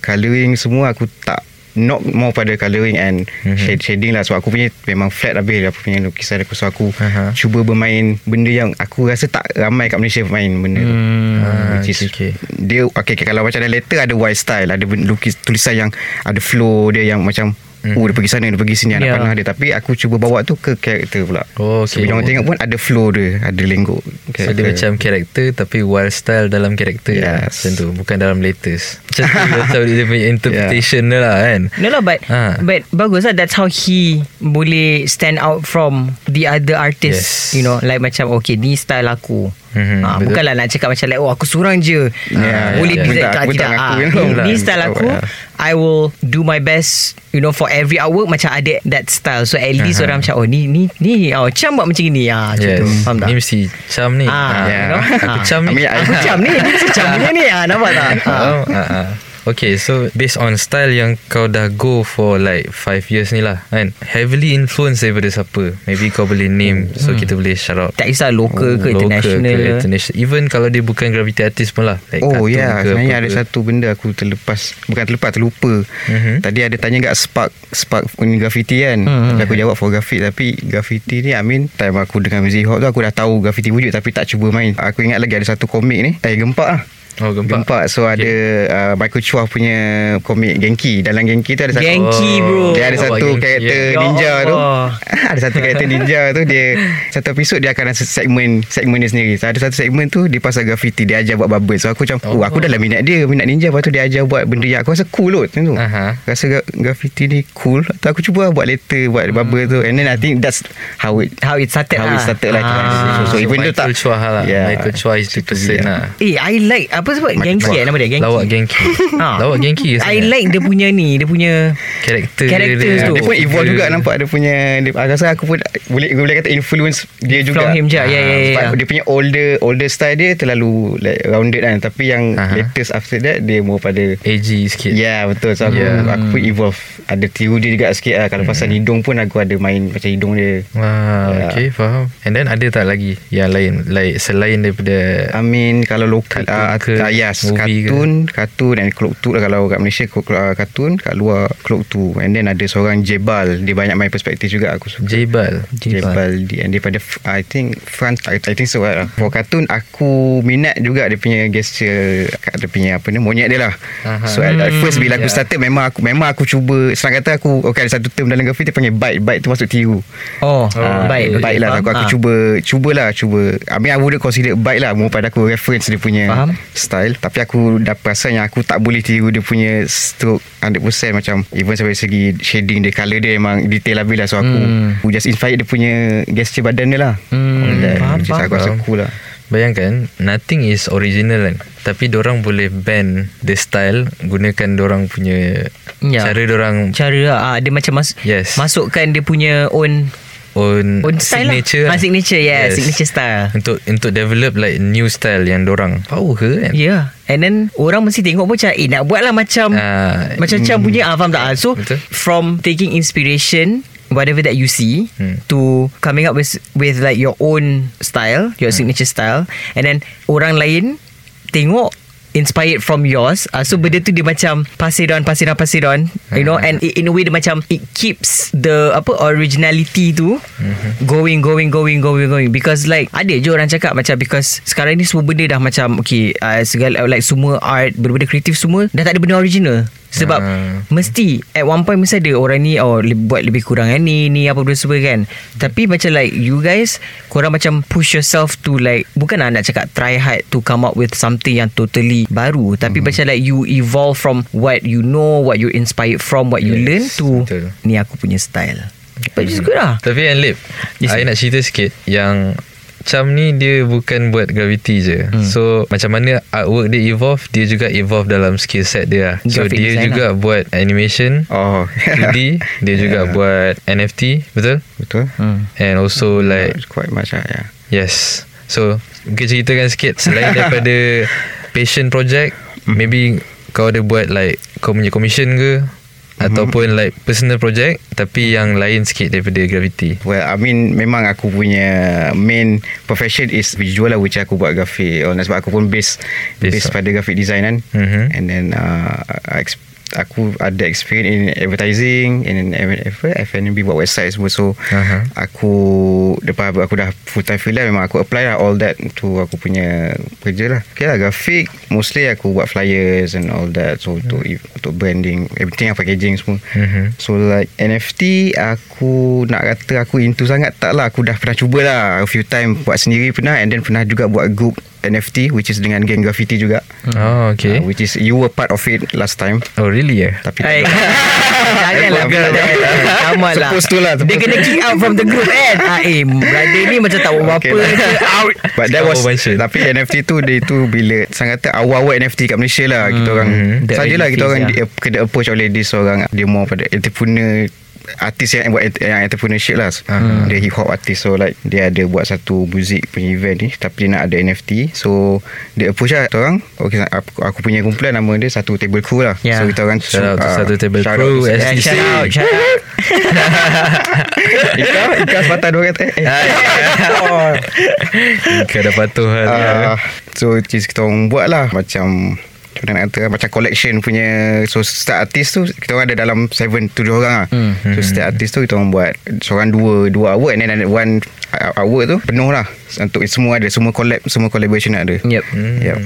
Speaker 4: colouring semua aku tak not mau pada colouring and
Speaker 3: Mhm.
Speaker 4: mm-hmm. shade, shading lah so aku punya memang flat habis aku punya lukisan aku so aku
Speaker 3: Aha.
Speaker 4: cuba bermain benda yang aku rasa tak ramai kat Malaysia main benda tu
Speaker 2: Hmm.
Speaker 3: Ah,
Speaker 4: which is
Speaker 3: okay, okay.
Speaker 4: dia okay, okay, kalau macam ada letter ada white style ada lukis tulisan yang ada flow dia yang macam
Speaker 3: Mhm.
Speaker 4: Oh dia pergi sana Dia pergi sini Anak
Speaker 2: Yeah.
Speaker 4: panah dia Tapi aku cuba bawa tu Ke karakter pula
Speaker 3: Oh,
Speaker 4: So
Speaker 3: okay.
Speaker 4: bila orang tengok pun Ada flow dia Ada lenggok
Speaker 3: So dia macam karakter Tapi wild style dalam karakter lah.
Speaker 4: Yes.
Speaker 3: Macam tu Bukan dalam latest Macam tu Macam dia punya interpretation dia lah kan
Speaker 2: No lah but
Speaker 3: Ah.
Speaker 2: But bagus lah That's how he Boleh stand out from The other artists
Speaker 3: Yes.
Speaker 2: You know Like macam Okay ni style aku
Speaker 3: Mhm,
Speaker 2: ha,
Speaker 3: betul.
Speaker 2: Bukanlah nak cakap macam like Oh aku seorang je.
Speaker 4: Ya,
Speaker 2: Boleh
Speaker 3: ya,
Speaker 2: design
Speaker 4: ya.
Speaker 2: tak
Speaker 4: Aku tak
Speaker 2: Tidak
Speaker 4: ngaku,
Speaker 2: Ah,
Speaker 4: you
Speaker 2: Ni, ni style aku
Speaker 3: buat,
Speaker 2: I will do my best You know for every artwork Macam ada that style. So at least
Speaker 3: Aha.
Speaker 2: orang macam Oh ni ni ni oh, Macam buat macam ni ah, Macam
Speaker 3: Yes.
Speaker 2: tu. Faham tak?
Speaker 3: Ni mesti Cam ni.
Speaker 2: Ah,
Speaker 3: Ah,
Speaker 4: you
Speaker 2: know.
Speaker 3: Aku
Speaker 2: Ah.
Speaker 3: Cam ni
Speaker 2: Aku macam ni. Ni macam punya ni. Ah, Nampak tak? Ah.
Speaker 3: Okay so Based on style yang Kau dah go for like 5 years ni lah Kan? Heavily influenced daripada siapa? Maybe kau boleh name So kita boleh shout out.
Speaker 2: Tak kisah local ke
Speaker 3: Local
Speaker 2: international
Speaker 3: ke international. Even kalau dia bukan graffiti artist pun lah like
Speaker 4: Oh ya. yeah.
Speaker 3: ke
Speaker 4: Sebenarnya ada
Speaker 3: ke.
Speaker 4: satu benda Aku terlepas. Bukan terlepas Terlupa.
Speaker 3: Mhm.
Speaker 4: Tadi ada tanya kat Spark Spark ni graffiti kan?
Speaker 2: Hmm.
Speaker 4: Tapi aku jawab for graffiti Tapi graffiti ni I mean Time aku dengan music hop tu Aku dah tahu graffiti wujud Tapi tak cuba main. Aku ingat lagi ada satu komik ni Eh gempak lah
Speaker 3: Oh gempak,
Speaker 4: Gempak. So ada uh, Michael Chua punya Komik Genki. Dalam Genki tu ada satu
Speaker 2: Genki bro.
Speaker 4: Dia ada
Speaker 3: Oh,
Speaker 4: satu
Speaker 3: Genki,
Speaker 4: karakter
Speaker 2: ya.
Speaker 4: ninja
Speaker 2: Ya
Speaker 4: tu. Ada satu karakter ninja tu Dia Satu episod Dia akan ada segmen Segmen dia sendiri. So, Ada satu segmen tu Dia pasal graffiti Dia ajar buat bubble. So aku macam Oh,
Speaker 3: Oh.
Speaker 4: aku dah lah minat dia Minat ninja. Lepas tu dia ajar buat benda yang Aku rasa cool kot tu.
Speaker 3: Aha.
Speaker 4: Rasa gra- graffiti ni cool. Tu aku cuba lah buat letter Buat bubble tu. And then I think that's How it
Speaker 2: How it started
Speaker 4: How
Speaker 2: lah.
Speaker 4: it started lah
Speaker 2: Ah.
Speaker 4: So, so, even though
Speaker 3: Michael
Speaker 4: tak
Speaker 3: Chua lah.
Speaker 4: Yeah.
Speaker 3: Michael Chua is the person lah.
Speaker 2: Eh I like Apa sebut Genki eh nama dia Genki
Speaker 3: Lawak Genki
Speaker 2: Ha.
Speaker 3: Lawak Genki ke
Speaker 2: I like dia punya ni Dia punya
Speaker 3: Karakter
Speaker 2: Characters
Speaker 3: dia,
Speaker 2: tu.
Speaker 4: Dia pun evolve juga nampak dia punya dia, aku rasa aku pun boleh boleh kata influence dia juga.
Speaker 2: From him je, ya, ya, ya,
Speaker 4: Sebab
Speaker 2: ya.
Speaker 4: Dia punya older older style dia terlalu like rounded kan tapi yang
Speaker 3: Aha.
Speaker 4: latest after that dia more pada
Speaker 3: Edgy sikit
Speaker 4: Ya yeah, betul so aku,
Speaker 3: Yeah.
Speaker 4: aku pun evolve Ada tiru dia juga sikit lah Kalau pasal hidung pun Aku ada main Macam hidung dia
Speaker 3: Wah,
Speaker 4: Ya.
Speaker 3: okay, faham. And then ada tak lagi yang lain, like selain daripada
Speaker 4: I mean Kalau lokal uh,
Speaker 3: ke,
Speaker 4: uh, Yes
Speaker 3: ke?
Speaker 4: Kartun Kartun and Clock 2 lah Kalau kat Malaysia uh, Kartun Kat luar Clock 2 And then ada seorang Jebal Dia banyak main perspektif juga Aku suka
Speaker 3: Jebal?
Speaker 4: Jebal di and daripada I think France I, I think so lah. For cartoon aku minat juga dia punya gesture kat dia punya apa ni monyet dia lah.
Speaker 3: Aha.
Speaker 4: So at, at first bila aku
Speaker 3: Yeah.
Speaker 4: started memang aku memang aku cuba senang kata aku okay ada satu term dalam graffiti dia panggil bite bite tu maksud tiru.
Speaker 2: Oh,
Speaker 3: Ah,
Speaker 2: baik.
Speaker 3: okay,
Speaker 4: Baik lah aku, aku
Speaker 2: Ah.
Speaker 4: cuba Cubalah cuba I mean I wouldn't consider bite lah pada aku reference dia punya
Speaker 2: Faham.
Speaker 4: Style Tapi aku dah perasan yang Aku tak boleh tiru dia punya Stroke 100% macam Even sampai segi Shading dia Colour dia memang Detail habis lah So aku
Speaker 2: Hmm.
Speaker 4: Aku just inspired dia punya Gesture badan dia lah
Speaker 2: Hmm,
Speaker 4: that.
Speaker 2: faham, faham,
Speaker 4: Aku rasa cool lah
Speaker 3: Bayangkan Nothing is original kan Tapi orang boleh bend The style Gunakan orang punya
Speaker 2: Ya.
Speaker 3: Cara orang
Speaker 2: Cara lah ah, Dia macam mas-
Speaker 3: Yes.
Speaker 2: Masukkan dia punya Own
Speaker 3: Own,
Speaker 2: Own style
Speaker 3: signature
Speaker 2: lah. ah, Signature yeah, Signature style.
Speaker 3: Untuk untuk develop like new style yang orang Power ke kan?
Speaker 2: Yeah. And then Orang mesti tengok pun macam Eh nak buat lah macam
Speaker 3: Ah,
Speaker 2: Macam macam punya. Ah, Faham tak? Ah, So
Speaker 3: Betul.
Speaker 2: From taking inspiration Whatever that you see
Speaker 3: Hmm.
Speaker 2: To coming up with With like your own style Your
Speaker 3: Hmm.
Speaker 2: signature style. And then Orang lain Tengok Inspired from yours uh, So benda tu dia macam Pasir on Pasir on You know. And i- in a way dia macam It keeps The Apa Originality tu
Speaker 3: Hmm.
Speaker 2: Going Going Going Going Going Because like Ada je orang cakap Macam because Sekarang ni semua benda dah macam Okay uh, segala Like semua art Benda-benda kreatif semua Dah tak ada benda original sebab
Speaker 3: Ah.
Speaker 2: Mesti At one point mesti ada Orang ni oh, le- Buat lebih kurang kan ni Ni apa benda semua kan Tapi macam like You guys Korang macam Push yourself to like Bukan lah nak cakap Try hard to come up with Something yang totally Baru Tapi
Speaker 3: Hmm.
Speaker 2: macam like You evolve from What you know What you inspired from What you
Speaker 3: Yes,
Speaker 2: learn To
Speaker 3: betul.
Speaker 2: Ni aku punya style But it's good lah
Speaker 3: Tapi yang Lip
Speaker 2: Yes,
Speaker 3: I nak cerita sikit Yang Cam ni dia bukan buat gravity je hmm. So macam mana artwork dia evolve Dia juga evolve dalam skill set dia lah. So
Speaker 2: Graphic
Speaker 3: dia juga buat animation
Speaker 4: Oh
Speaker 3: 2D Dia juga
Speaker 4: Yeah.
Speaker 3: buat NFT Betul?
Speaker 4: Betul
Speaker 2: hmm.
Speaker 3: And also like
Speaker 4: It's Quite much lah yeah.
Speaker 3: Yes So Mungkin ceritakan sikit Selain daripada Passion project Maybe Kau ada buat like Kau punya commission ke Ataupun like Personal project Tapi yang lain sikit Daripada gravity
Speaker 4: Well, I mean memang aku punya main profession is visual lah which aku buat grafik. Oh, sebab aku pun base
Speaker 3: Base lah.
Speaker 4: pada graphic design kan.
Speaker 3: Mhm.
Speaker 4: And then uh, I ex- aku ada experience in advertising and in F&B buat website semua. So
Speaker 3: Aha.
Speaker 4: aku lepas aku dah full time freelance memang aku apply lah all that to aku punya kerja lah. Okay lah grafik mostly aku buat flyers and all that. So untuk untuk branding everything yang packaging semua.
Speaker 3: Mhm.
Speaker 4: So like NFT Aku nak kata Aku into sangat Tak lah. Aku dah pernah cuba lah A few time Buat sendiri pernah And then pernah juga buat group NFT which is dengan geng graffiti juga.
Speaker 3: Oh okay
Speaker 4: Uh, which is you were part of it last time.
Speaker 3: Oh really ya
Speaker 4: Tapi tak
Speaker 2: Janganlah. Come on lah
Speaker 4: Suppose to lah,
Speaker 2: Dia kena kick out from the group kan ah, Eh brother ni macam tak buat apa
Speaker 4: Okay lah.
Speaker 2: Out
Speaker 4: But that was. Tapi NFT tu Dia tu bila Sang kata awal-awal NFT kat Malaysia lah Kita orang
Speaker 2: Hmm. That
Speaker 4: Sajalah kita orang di, Kena approach oleh Dia seorang Dia more pada entrepreneur Artis yang buat Yang entrepreneurship lah
Speaker 3: Hmm.
Speaker 4: Dia hip hop artis So like Dia ada buat satu Muzik punya event ni Tapi dia nak ada NFT So Dia approach lah Kita orang Okay aku, aku punya kumpulan Nama dia Satu table crew lah
Speaker 2: Yeah.
Speaker 4: So kita orang
Speaker 3: Shout out to
Speaker 4: ah,
Speaker 3: Satu Table
Speaker 4: shout
Speaker 3: Crew,
Speaker 4: out
Speaker 3: STC.
Speaker 2: Eh, Shout out Shout out
Speaker 4: Ikas Ikas patah dua kata eh.
Speaker 3: Kau dah patuh lah
Speaker 4: Uh, so kita orang buat lah Macam Macam mana nak kata Macam collection punya So setiap artis tu Kita orang ada dalam Seven tujuh orang lah.
Speaker 2: Hmm.
Speaker 4: So setiap artis tu Kita orang buat Seorang dua Dua hour And then one hour tu Penuh lah. Untuk semua ada Semua collab Semua collaboration ada.
Speaker 2: Yep.
Speaker 3: Hmm.
Speaker 4: Yep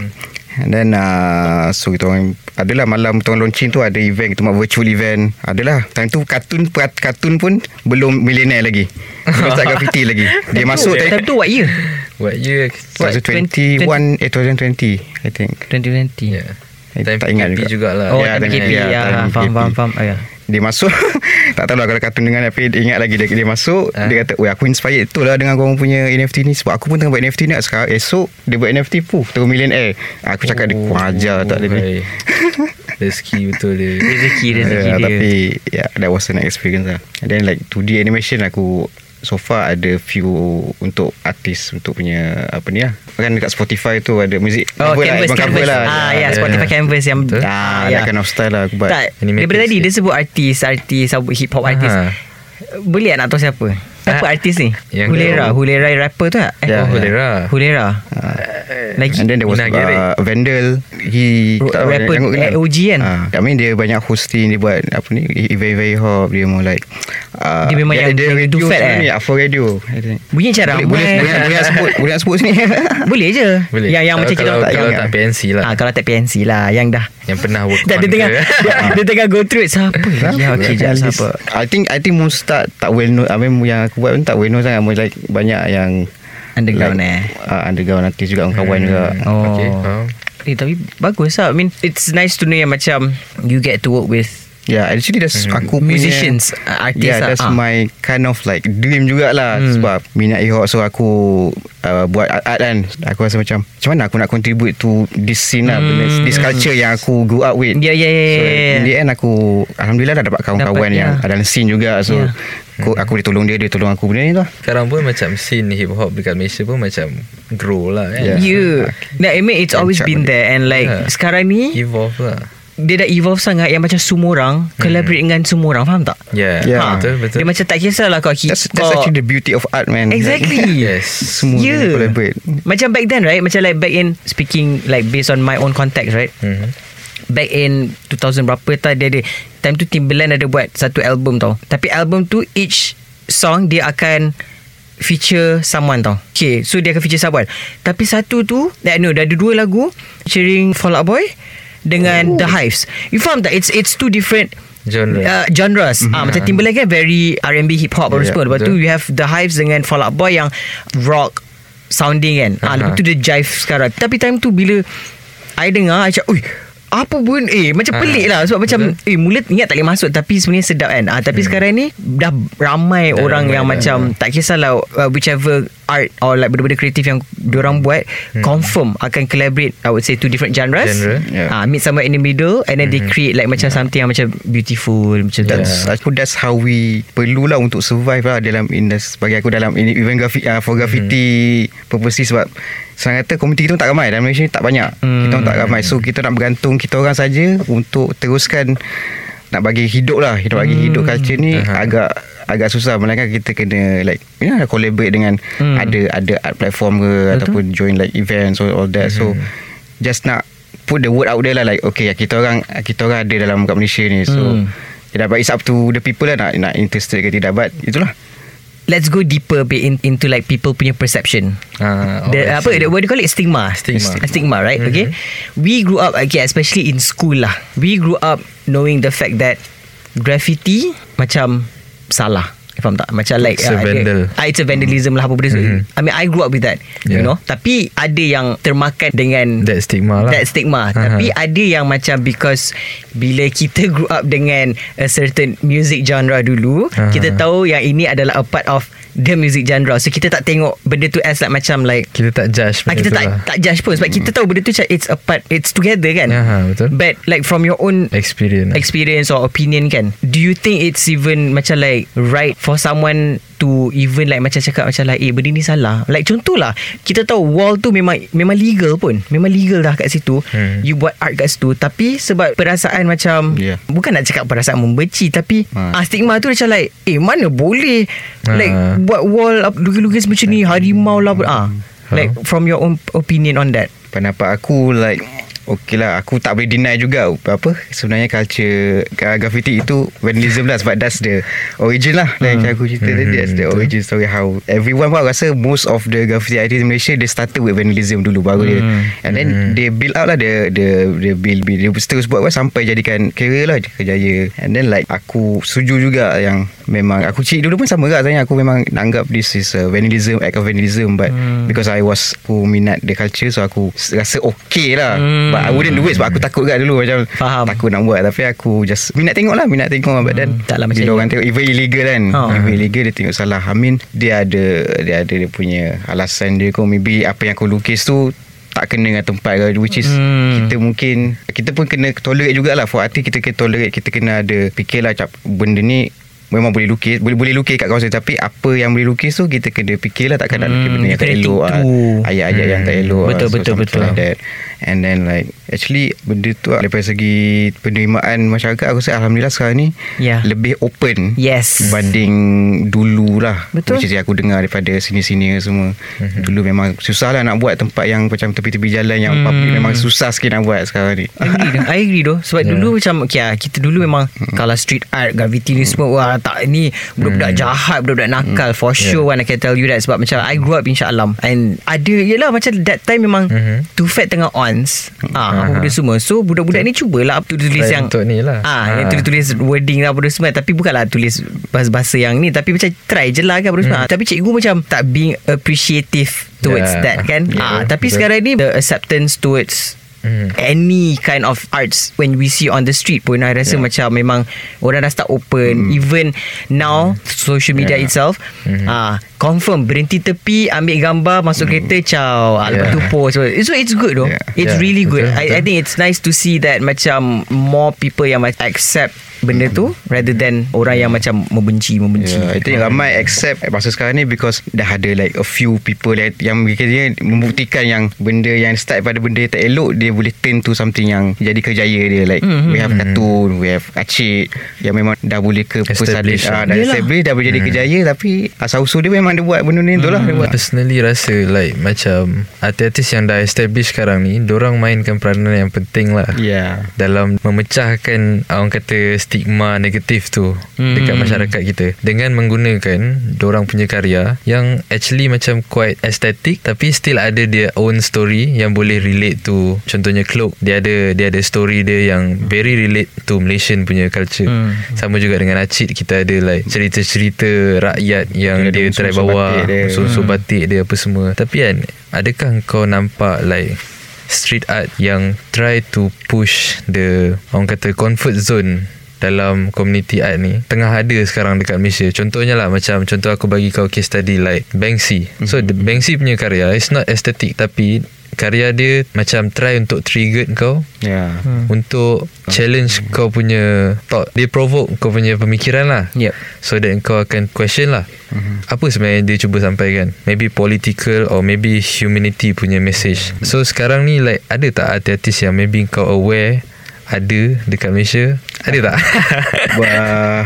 Speaker 4: And then uh, So kita orang Adalah malam Kita orang launching tu Ada event Kita buat virtual event Adalah Time tu kartun Kartun pun Belum millionaire lagi Belum start graffiti lagi Dia masuk
Speaker 2: Time tu what year?
Speaker 3: What year
Speaker 4: 2021 Eh 2020 I think
Speaker 2: 2020
Speaker 3: yeah.
Speaker 4: Eh,
Speaker 3: Time
Speaker 4: tak ingat
Speaker 3: PKP
Speaker 4: juga.
Speaker 3: jugalah
Speaker 2: Oh time
Speaker 4: time-
Speaker 2: PKP
Speaker 4: ya,
Speaker 2: ya,
Speaker 4: time
Speaker 2: Faham
Speaker 4: PKP.
Speaker 2: faham faham oh, ya.
Speaker 4: Dia masuk. Tak tahu lah kalau kartun dengan Tapi dia ingat lagi Dia, dia masuk.
Speaker 3: Ah.
Speaker 4: Dia kata Weh aku inspired tu lah Dengan korang punya NFT ni. Sebab aku pun tengah buat NFT ni Sekarang esok Dia buat NFT Puh terus millionaire Aku cakap dia kurang ajar tak dia ni.
Speaker 3: Rezeki betul dia.
Speaker 2: Rezeki rezeki
Speaker 4: Ya,
Speaker 2: dia.
Speaker 4: Tapi yeah, That was an experience lah. And then like 2D animation Aku So far ada few Untuk artis Untuk punya Apa ni lah Kan dekat Spotify tu Ada muzik
Speaker 2: Oh
Speaker 4: cover
Speaker 2: canvas
Speaker 4: album
Speaker 2: canvas
Speaker 4: cover
Speaker 2: Ah ya
Speaker 3: Ya,
Speaker 2: Spotify
Speaker 3: ya.
Speaker 2: canvas yang
Speaker 3: Betul.
Speaker 4: Ah,
Speaker 2: ya.
Speaker 4: that kind of style lah aku buat.
Speaker 2: Tak Daripada tadi. Dia sebut artis Artis Hip hop artis. Boleh nak tahu siapa Siapa
Speaker 3: Ah,
Speaker 2: artis ni?
Speaker 3: Yang
Speaker 2: Hulera.
Speaker 3: Tahu.
Speaker 2: Hulera rapper tu tak?
Speaker 4: Ya,
Speaker 3: Oh
Speaker 4: ya.
Speaker 3: Hulera.
Speaker 2: Hulera Lagi
Speaker 4: And then there was uh, Vandal. He
Speaker 2: Ro-
Speaker 4: tak
Speaker 2: rapper,
Speaker 4: yang aku kenal.
Speaker 2: eh, OG kan?
Speaker 4: Ah, I mean dia banyak hosting Dia buat Apa ni Very very hop Dia more like uh,
Speaker 2: Dia memang yang-
Speaker 4: ada
Speaker 2: yang
Speaker 4: radio
Speaker 2: do fat, eh?
Speaker 4: ni Afro radio. I think.
Speaker 2: Bunyi macam
Speaker 4: boleh, boleh, boleh, boleh, nak sebut Boleh nak sebut sini.
Speaker 2: Boleh je.
Speaker 3: Boleh.
Speaker 2: Yang, yang
Speaker 3: Kalau-
Speaker 2: macam kita
Speaker 3: kalau,
Speaker 2: tak
Speaker 3: kalau tak PNC lah.
Speaker 2: Ah, Kalau tak PNC lah Yang dah.
Speaker 3: Yang pernah work on
Speaker 2: dia tengah dia, dia tengah go through it. Siapa? Ya okay siapa?
Speaker 4: I think I think Mustad tak well known. I mean yang aku buat pun tak known sangat More like banyak yang
Speaker 2: Underground
Speaker 4: like,
Speaker 2: eh
Speaker 4: uh, Underground artis juga Kawan juga
Speaker 2: Oh.
Speaker 3: Okay faham.
Speaker 2: Eh tapi bagus lah I mean It's nice to know yang macam You get to work with
Speaker 4: Yeah actually that's aku punya
Speaker 2: Musicians uh, Artists
Speaker 4: Yeah
Speaker 2: lah.
Speaker 4: that's
Speaker 2: Ah.
Speaker 4: my kind of like dream jugalah
Speaker 2: Hmm.
Speaker 4: hmm. Sebab minat hip hop So aku uh, buat art-art kan Aku rasa macam Macam mana aku nak contribute to this scene lah
Speaker 2: Hmm.
Speaker 4: This culture yang aku grew up with
Speaker 2: Ya ya ya
Speaker 4: So
Speaker 2: ya, ya.
Speaker 4: in the end aku Alhamdulillah dah dapat kawan-kawan
Speaker 2: Dapat,
Speaker 4: yang
Speaker 2: ya.
Speaker 4: ada scene juga So
Speaker 2: Ya.
Speaker 4: Aku, aku dia tolong dia Dia tolong aku benda ni lah
Speaker 3: Sekarang pun macam scene hip hop dekat Malaysia pun macam grow lah kan.
Speaker 4: Yeah.
Speaker 2: You Nah, I mean it's
Speaker 4: And
Speaker 2: always been
Speaker 4: balik.
Speaker 2: there And like
Speaker 3: Yeah.
Speaker 2: Sekarang ni
Speaker 3: Evolve lah.
Speaker 2: Dia dah evolve sangat Yang macam semua orang Collaborate dengan semua orang Faham tak?
Speaker 3: Yeah,
Speaker 4: Yeah.
Speaker 3: yeah. betul betul.
Speaker 2: Dia macam tak kisahlah kau
Speaker 4: That's,
Speaker 2: kau
Speaker 4: that's actually the beauty of art man
Speaker 2: Exactly
Speaker 3: yes.
Speaker 4: Semua
Speaker 2: Yeah.
Speaker 4: yeah. collaborate
Speaker 2: Macam back then right Macam like back in Speaking like based on my own context right
Speaker 3: Hmm.
Speaker 2: Back in 2000 berapa tau Dia ada Time tu Timberland ada buat Satu album tau. Tapi album tu Each song Dia akan Feature someone tau. Okay So dia akan feature someone. Tapi satu tu eh, No dah ada dua lagu Featuring Fall Out Boy Dengan The Hives. You faham tak? It's it's two different
Speaker 3: Genre.
Speaker 2: uh, genres. Mm-hmm. ah, Macam Timberland kan Very R&B hip hop
Speaker 4: Yeah,
Speaker 2: yeah, semua. Lepas tu you have The Hives Dengan Fall Out Boy Yang rock Sounding kan. Ah,
Speaker 3: Aha.
Speaker 2: Lepas tu dia jive sekarang. Tapi time tu bila I dengar I cakap Ui apa pun Eh macam
Speaker 3: Ah,
Speaker 2: pelik lah Sebab macam
Speaker 3: betul.
Speaker 2: Eh mula ingat tak boleh masuk Tapi sebenarnya sedap kan ah, Tapi sekarang ni Dah ramai
Speaker 3: Dah
Speaker 2: orang
Speaker 3: ramai
Speaker 2: yang
Speaker 3: dah.
Speaker 2: macam Tak kisahlah uh, Whichever art Or like benda-benda kreatif Yang diorang buat Confirm Akan collaborate I would say Two different genres
Speaker 3: Genre,
Speaker 4: yeah.
Speaker 2: ah, Meet somewhere in the middle And then they create Like macam something Yang macam beautiful Macam tu
Speaker 4: That's
Speaker 3: Yeah.
Speaker 4: aku that's how we perlulah untuk survive lah dalam industri bagi aku dalam ini event grafik uh, for graffiti mm-hmm. purposely sebab Senang kata komuniti kita tak ramai Dalam Malaysia ni tak banyak
Speaker 2: Hmm.
Speaker 4: Kita tak ramai So kita nak bergantung Kita orang saja Untuk teruskan Nak bagi hidup lah Kita bagi
Speaker 2: Hmm.
Speaker 4: hidup culture ni
Speaker 3: Aha.
Speaker 4: Agak Agak susah Melainkan kita kena Like You know collaborate dengan
Speaker 2: Hmm.
Speaker 4: Ada ada art platform ke
Speaker 2: Betul.
Speaker 4: Ataupun join like events Or all that So Just nak Put the word out there lah Like okay Kita orang Kita orang ada dalam kat Malaysia ni So
Speaker 2: Hmm.
Speaker 4: Ya, but it's up to the people lah nak, nak interested ke tidak But itulah
Speaker 2: Let's go deeper a bit in, Into like people punya perception.
Speaker 3: Ah, oh,
Speaker 2: the, apa the, what do you call it? Stigma.
Speaker 3: Stigma.
Speaker 2: St- stigma right?
Speaker 3: Mhm.
Speaker 2: okay we grew up okay especially in school lah. We grew up knowing the fact that graffiti macam salah Faham tak Macam like
Speaker 3: It's a
Speaker 2: ah,
Speaker 3: vandal.
Speaker 2: ah, It's a vandalism lah apa benda
Speaker 3: Mhm.
Speaker 2: I mean I grew up with that You
Speaker 3: Yeah.
Speaker 2: know Tapi ada yang termakan dengan
Speaker 3: That stigma lah
Speaker 2: That stigma
Speaker 3: Aha.
Speaker 2: Tapi ada yang macam Because Bila kita grew up dengan A certain music genre dulu
Speaker 3: Aha.
Speaker 2: Kita tahu yang ini adalah a part of The music genre So kita tak tengok Benda tu as like macam like
Speaker 3: Kita tak judge
Speaker 2: Ah, kita tak
Speaker 3: lah.
Speaker 2: tak judge pun sebab kita tahu benda tu macam it's a part it's together kan.
Speaker 3: Aha, betul.
Speaker 2: But like from your own
Speaker 3: Experience
Speaker 2: experience or opinion kan do you think it's even macam like right for someone to even like macam cakap macam like eh benda ni salah. Like contohlah kita tahu wall tu memang memang legal pun. Memang legal dah kat situ.
Speaker 3: Hmm.
Speaker 2: you buat art kat situ. Tapi sebab perasaan macam
Speaker 4: Yeah.
Speaker 2: bukan nak cakap perasaan membenci tapi
Speaker 4: Ha.
Speaker 2: ah, stigma tu macam like eh mana boleh? Like
Speaker 3: Ha.
Speaker 2: buat wall lukis-lukis macam ni harimau lah ah. Like from your own opinion on that.
Speaker 4: Pendapat aku like Okay lah Aku tak boleh deny juga. Apa Sebenarnya culture uh, Graffiti itu Vandalism lah Sebab that's the Origin lah. Like aku cerita tadi That's the origin story How Everyone pun rasa Most of the graffiti artists in Malaysia They started with vandalism dulu Baru dia And then They build out lah The the build, build. Dia terus buat kan Sampai jadikan Career lah Kerjaya And then like Aku setuju juga Yang Memang Aku cik dulu pun sama lah Sebenarnya. Aku memang Anggap this is a Vandalism Act of vandalism But Because I was Aku minat the culture So aku Rasa okay lah.
Speaker 2: Hmm.
Speaker 4: But I wouldn't do it Sebab aku takut kan dulu Macam
Speaker 2: Faham.
Speaker 4: Takut nak buat Tapi aku just Minat tengok lah Minat tengok But then
Speaker 2: tak lah macam
Speaker 4: Bila orang tengok Even illegal kan?
Speaker 2: Ha.
Speaker 4: Even illegal Dia tengok salah. I mean Dia ada Dia ada dia punya Alasan dia kot. Maybe apa yang aku lukis tu tak kena dengan tempat which is
Speaker 2: Hmm.
Speaker 4: kita mungkin kita pun kena tolerate jugalah. For artis kita kena tolerate kita kena ada fikirlah cap benda ni memang boleh lukis boleh boleh lukis kat kawasan tapi apa yang boleh lukis tu kita kena fikirlah takkan nak lukis
Speaker 2: Hmm,
Speaker 4: benda yang tak
Speaker 2: kena
Speaker 4: elok ah. ayat-ayat yang tak
Speaker 3: Hmm.
Speaker 4: elok ah.
Speaker 2: Betul, betul, betul.
Speaker 4: like that. and then like actually benda tu ah, daripada segi penerimaan masyarakat aku rasa alhamdulillah sekarang ni
Speaker 2: Ya.
Speaker 4: lebih open
Speaker 2: Yes.
Speaker 4: Banding dulu lah
Speaker 2: Betul.
Speaker 4: Is yang aku dengar Daripada sini-sini semua mm-hmm. Dulu memang Susah lah nak buat Tempat yang macam Tepi-tepi jalan Yang
Speaker 2: Hmm.
Speaker 4: public Memang susah sikit nak buat sekarang ni
Speaker 2: I agree. I agree tu Sebab yeah. dulu macam okay, lah, Kita dulu memang Kalau street art Graffiti ni semua Wah tak ni Budak-budak jahat Budak-budak nakal For sure one I can tell you that Sebab macam I grew up in Shah Alam And ada Yelah macam that time memang
Speaker 3: Mhm.
Speaker 2: Too Fat tengah ons ah, Apa benda semua So budak-budak ni cubalah tu Tulis yang
Speaker 3: ni lah.
Speaker 2: ah, Yang
Speaker 3: Ah.
Speaker 2: tulis-tulis wording lah Apa semua Tapi bukanlah tulis Bahasa-bahasa yang ni Tapi macam try je lah kan apa semua. Ah, Tapi cikgu macam Tak being appreciative Towards
Speaker 3: Yeah.
Speaker 2: that kan ah,
Speaker 3: Yeah,
Speaker 2: Tapi
Speaker 3: betul.
Speaker 2: sekarang ni The acceptance towards
Speaker 3: Hmm.
Speaker 2: any kind of arts when we see on the street pun I rasa yeah. macam memang orang dah start open mm. even now social media
Speaker 4: Yeah.
Speaker 2: itself mm-hmm. ah confirm berhenti tepi ambil gambar masuk mm. kereta ciao ah, lepas
Speaker 3: Yeah.
Speaker 2: tu post so it's, good though
Speaker 4: Yeah.
Speaker 2: it's
Speaker 3: Yeah,
Speaker 2: really good
Speaker 3: betul,
Speaker 2: I, I
Speaker 3: betul.
Speaker 2: think it's nice to see that macam more people yang accept benda tu rather than orang yang macam membenci membenci
Speaker 4: Yeah, I think ramai accept masa sekarang ni because dah ada like a few people yang, yang kira membuktikan yang benda yang start pada benda yang tak elok dia boleh turn to something yang jadi kerjaya dia like
Speaker 2: Mhm.
Speaker 4: mm-hmm. we have cartoon we have acik yang memang dah boleh ke
Speaker 3: Establish
Speaker 4: ah, dah
Speaker 2: Yelah.
Speaker 4: establish dah boleh jadi kerjaya tapi asal-usul dia memang dia buat benda ni tu lah dia buat
Speaker 3: Personally rasa like macam artis-artis yang dah establish sekarang ni, orang mainkan peranan yang penting lah.
Speaker 4: yeah
Speaker 3: dalam memecahkan orang kata stigma negatif tu
Speaker 2: Hmm.
Speaker 3: hmm. dekat masyarakat kita dengan menggunakan orang punya karya yang actually macam quite aesthetic tapi still ada dia own story yang boleh relate to contohnya Cloak dia ada dia ada story dia yang very relate to Malaysian punya culture
Speaker 2: Hmm.
Speaker 3: sama juga dengan Acid kita ada like cerita-cerita rakyat yang
Speaker 4: Dia
Speaker 3: dia try
Speaker 4: unsur-unsur
Speaker 3: bawa
Speaker 4: batik
Speaker 3: unsur-unsur batik dia apa semua tapi kan adakah kau nampak like street art yang try to push the orang kata comfort zone dalam community art ni tengah ada sekarang dekat Malaysia. Contohnya lah macam contoh aku bagi kau case study like Banksy. So the Banksy punya karya it's not aesthetic tapi karya dia macam try untuk trigger kau.
Speaker 4: Yeah
Speaker 2: Hmm.
Speaker 3: untuk challenge kau punya thought. Dia provoke kau punya pemikiran lah.
Speaker 2: Yep.
Speaker 3: so that kau akan question lah.
Speaker 4: Mhm.
Speaker 3: apa sebenarnya dia cuba sampaikan? Maybe political or maybe humanity punya message. So sekarang ni like ada tak artis yang maybe kau aware ada dekat Malaysia ada tak
Speaker 4: Bah,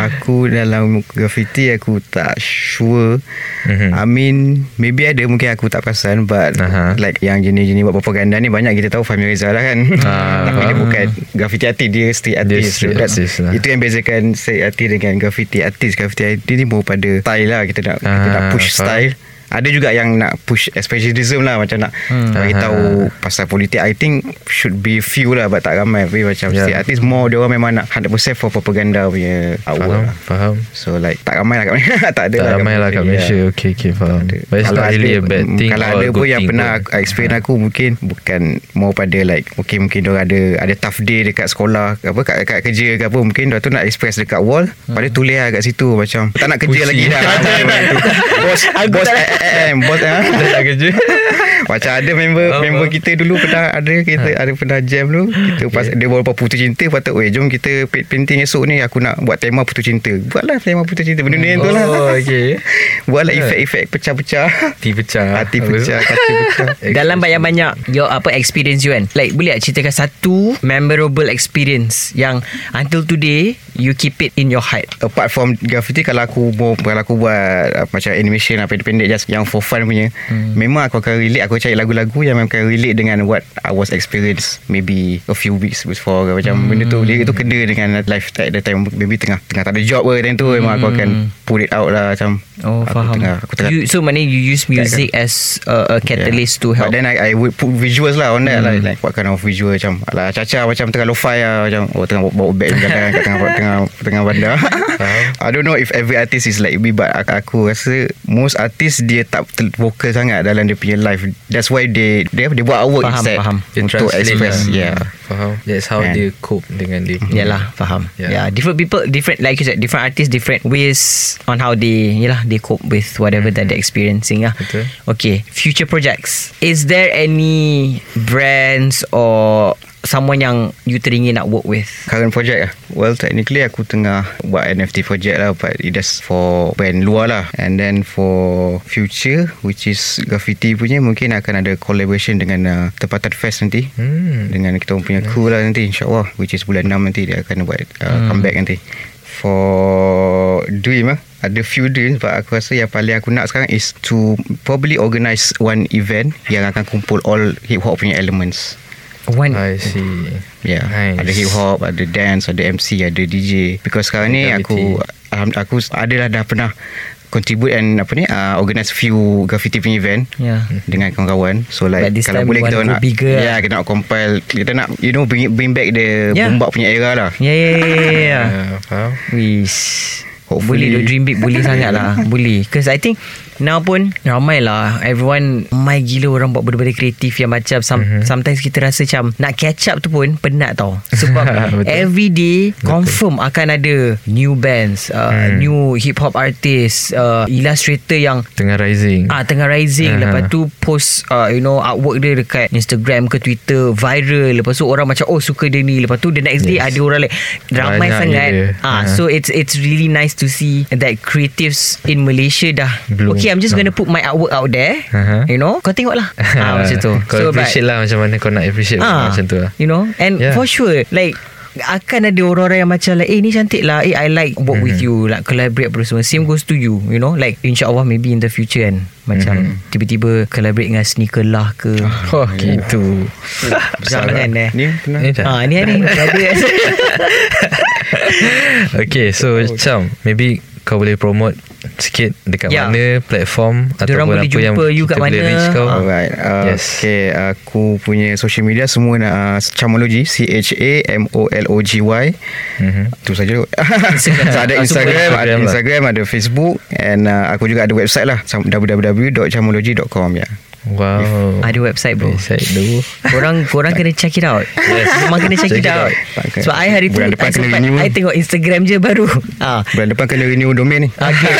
Speaker 4: aku dalam graffiti aku tak sure.
Speaker 3: Mhm.
Speaker 4: I mean maybe ada mungkin aku tak perasan but
Speaker 3: Aha.
Speaker 4: like yang jenis-jenis buat propaganda ni banyak kita tahu Fahmi Rizal lah kan.
Speaker 3: Ah,
Speaker 4: Tapi dia
Speaker 3: faham.
Speaker 4: bukan graffiti artist dia street
Speaker 3: Dia
Speaker 4: artist.
Speaker 3: street
Speaker 4: That's-
Speaker 3: artist lah.
Speaker 4: Itu yang bezakan street artist dengan graffiti artist. Graffiti artist ni more pada style lah kita nak kita
Speaker 3: Ah,
Speaker 4: nak push
Speaker 3: faham.
Speaker 4: style. Ada juga yang nak push expressionism lah macam nak hmm. bagi
Speaker 3: Aha.
Speaker 4: tahu pasal politik I think should be few lah but tak ramai tapi macam yeah. artis more dia orang memang nak 100% for propaganda punya
Speaker 3: Faham
Speaker 4: lah.
Speaker 3: Faham
Speaker 4: so like tak ramai lah kat Malaysia tak ada
Speaker 3: Tak ramai lah kat Malaysia
Speaker 4: Yeah.
Speaker 3: Okay okay faham. But it's not really
Speaker 4: ada-
Speaker 3: a bad thing
Speaker 4: Kalau ada pun yang pernah
Speaker 3: pun.
Speaker 4: experience aku mungkin bukan more pada like okay mungkin dia ada ada tough day dekat sekolah apa kat, kat kerja ke apa mungkin dia tu nak express dekat wall pada tulis lah kat situ macam tak nak kerja
Speaker 3: Puisi.
Speaker 4: lagi dah tu. bos bos eh, eh, eh, bos ah.
Speaker 3: Dah tak kerja.
Speaker 4: Macam ada member
Speaker 3: Oh,
Speaker 4: member
Speaker 3: oh.
Speaker 4: kita dulu pernah ada kita ada pernah jam dulu kita pas dia baru lepas putus cinta patut weh jom kita paint- painting esok ni aku nak buat tema putus cinta. Buatlah tema putus cinta benda-benda yang tu lah.
Speaker 3: Oh okay.
Speaker 4: Buatlah efek-efek pecah-pecah.
Speaker 3: Hati pecah.
Speaker 4: Hati pecah kaki pecah.
Speaker 2: Dalam banyak-banyak Your apa experience you kan. Like boleh tak ceritakan Satu Memorable experience Yang Until today You keep it in your heart?
Speaker 4: Apart from graffiti kalau aku kalau aku buat uh, macam animation apa pendek just yang for fun punya. Hmm. memang aku akan relate aku cari lagu-lagu yang memang akan relate dengan what I was experience maybe a few weeks before macam hmm. benda tu. Dia tu kena dengan life at the time maybe tengah tengah tak ada job ke time tu. Memang aku akan pull it out lah macam
Speaker 2: Oh
Speaker 4: aku
Speaker 2: faham.
Speaker 4: tengah aku tengah
Speaker 2: you, So maknanya you use music As a, a catalyst to help?
Speaker 4: But then I, I would put visuals lah on that
Speaker 2: Hmm.
Speaker 4: like, like what kind of visual macam Alah Caca macam tengah lo-fi lah Macam oh tengah bawa bag kadang kat tengah, tengah, tengah bandar. I don't know if every artist is like me But aku, aku rasa Most artist dia tak ter- vocal sangat Dalam dia punya life That's why they Dia, dia buat artwork
Speaker 2: Faham,
Speaker 4: instead
Speaker 2: faham.
Speaker 3: Dia
Speaker 4: Untuk express
Speaker 3: lah.
Speaker 4: Yeah
Speaker 3: Faham That's how
Speaker 4: Kan?
Speaker 3: dia cope Dengan dia punya-
Speaker 2: Yalah faham
Speaker 3: Yeah.
Speaker 2: yeah. yeah different people different like you said different artists different ways on how they yalah they cope with whatever that they're experiencing lah
Speaker 3: Betul.
Speaker 2: okay future projects is there any brands or someone yang you teringin nak work with?
Speaker 4: Current project lah Well technically aku tengah Buat NFT project lah But it just for Brand luar lah. And then for Future Which is Graffiti punya Mungkin akan ada Collaboration dengan uh, Tempatan Fest nanti.
Speaker 3: Hmm.
Speaker 4: Dengan kita punya crew lah nanti InsyaAllah Which is bulan 6 nanti Dia akan buat uh,
Speaker 2: Hmm.
Speaker 4: Comeback nanti. For Dream lah ada few dreams but aku rasa yang paling aku nak sekarang is to probably organise one event yang akan kumpul all hip hop punya elements.
Speaker 2: One
Speaker 3: I see
Speaker 4: yeah.
Speaker 3: Nice.
Speaker 4: ada hip hop, ada dance, ada MC, ada DJ. Because sekarang ni aku aku adalah dah pernah contribute and apa ni uh, organize few graffiti punya event
Speaker 2: Yeah.
Speaker 4: dengan kawan-kawan. So like kalau boleh kita nak
Speaker 2: bigger
Speaker 4: ya
Speaker 2: lah.
Speaker 4: yeah, kita nak compile kita nak you know bring bring back the
Speaker 2: Yeah.
Speaker 4: bap punya era lah.
Speaker 2: yeah yeah yeah, yeah, yeah.
Speaker 3: Faham
Speaker 2: Wish
Speaker 4: Hopefully.
Speaker 2: Boleh dream big Boleh sangat lah Boleh Cause I think Now pun Ramai lah Everyone Mai gila orang buat Benda-benda kreatif Yang macam some,
Speaker 3: Mhm.
Speaker 2: Sometimes kita rasa macam Nak catch up tu pun Penat tau Sebab
Speaker 3: Betul.
Speaker 2: Every day Confirm akan ada New bands uh,
Speaker 3: Hmm.
Speaker 2: New hip hop artist uh, Illustrator yang
Speaker 3: Tengah rising
Speaker 2: Ah tengah rising
Speaker 3: Aha.
Speaker 2: Lepas tu post uh, You know artwork dia Dekat Instagram ke Twitter Viral Lepas tu orang macam Oh suka dia ni Lepas tu the next day
Speaker 3: Yes.
Speaker 2: Ada orang like Ramai
Speaker 3: Banyak
Speaker 2: sangat ah,
Speaker 3: Aha.
Speaker 2: So it's it's really nice to see That creatives In Malaysia dah
Speaker 3: Belum.
Speaker 2: Okay I'm just gonna put my artwork out there
Speaker 3: Aha.
Speaker 2: You know. Kau tengok lah ah, Macam tu.
Speaker 3: Kau appreciate lah Macam mana kau nak appreciate
Speaker 2: Ah,
Speaker 3: Macam tu lah.
Speaker 2: You know And
Speaker 3: Yeah.
Speaker 2: for sure Like akan ada orang-orang yang macam like Eh ni cantik lah. Eh I like work with you Like collaborate apa semua. Same goes to you You know. Like insyaAllah maybe in the future kan Macam tiba-tiba collaborate dengan sneaker lah ke.
Speaker 3: Oh gitu.
Speaker 2: Jangan eh.
Speaker 4: Ni pernah?
Speaker 3: Dah.
Speaker 2: Ah ni ni. Ada
Speaker 3: Okay so Cam Maybe kau boleh promote Sikit Dekat
Speaker 2: Ya.
Speaker 3: mana Platform
Speaker 2: Diorang
Speaker 3: Ataupun apa yang
Speaker 2: jumpa you kat
Speaker 3: kita boleh
Speaker 2: mana.
Speaker 3: reach kau
Speaker 4: Alright uh,
Speaker 3: Yes.
Speaker 4: Okay Aku punya social media Semua nak uh, Chamology C-H-A-M-O-L-O-G-Y
Speaker 3: Mhm.
Speaker 4: Tu saja so, Ada Instagram
Speaker 3: Instagram
Speaker 4: Ada
Speaker 3: lah.
Speaker 4: Instagram Ada Facebook And uh, aku juga ada website lah www.chamology.com ya.
Speaker 3: Wow.
Speaker 2: Ada website bro.
Speaker 3: Website dulu
Speaker 2: Korang korang kena check it out. Yes. Memang kena check,
Speaker 3: Check
Speaker 2: it out.
Speaker 4: out.
Speaker 2: Sebab I hari tu
Speaker 4: Bulan depan
Speaker 2: I
Speaker 4: kena
Speaker 2: sempat
Speaker 4: renew.
Speaker 2: I tengok Instagram je baru. Ah.
Speaker 4: Bulan depan kena renew domain ni.
Speaker 2: Okay.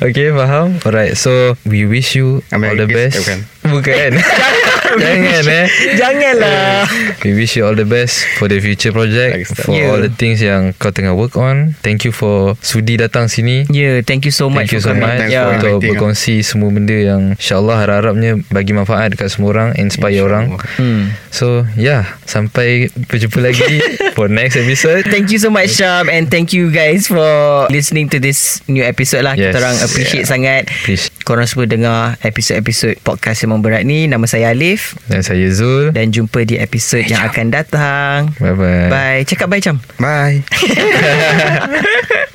Speaker 3: Okay faham? Alright so We wish you
Speaker 4: Ambil
Speaker 3: All the best.
Speaker 4: eh, bukan?
Speaker 3: Bukan Jangan eh
Speaker 2: Janganlah
Speaker 3: We wish you all the best For the future project For
Speaker 2: Yeah.
Speaker 3: all the things Yang kau tengah work on Thank you for Sudi datang sini
Speaker 2: Yeah thank you so much
Speaker 3: Thank you so
Speaker 2: coming.
Speaker 3: much
Speaker 2: yeah.
Speaker 4: for
Speaker 3: Untuk berkongsi semua benda yang InsyaAllah harap-harapnya Bagi manfaat dekat semua orang Inspire orang
Speaker 2: Hmm.
Speaker 3: So yeah Sampai berjumpa lagi For next episode
Speaker 2: Thank you so much Syam And thank you guys For listening to this New episode lah
Speaker 3: Yes.
Speaker 2: Kita orang appreciate
Speaker 4: Yeah.
Speaker 2: sangat
Speaker 3: Please
Speaker 2: Korang semua dengar Episod-episod Podcast Memang Berat ni Nama saya Alif.
Speaker 3: Dan saya Zul.
Speaker 2: Dan jumpa di episod Yang akan datang.
Speaker 3: Bye-bye.
Speaker 2: Bye. Cakap bye Syam
Speaker 4: Bye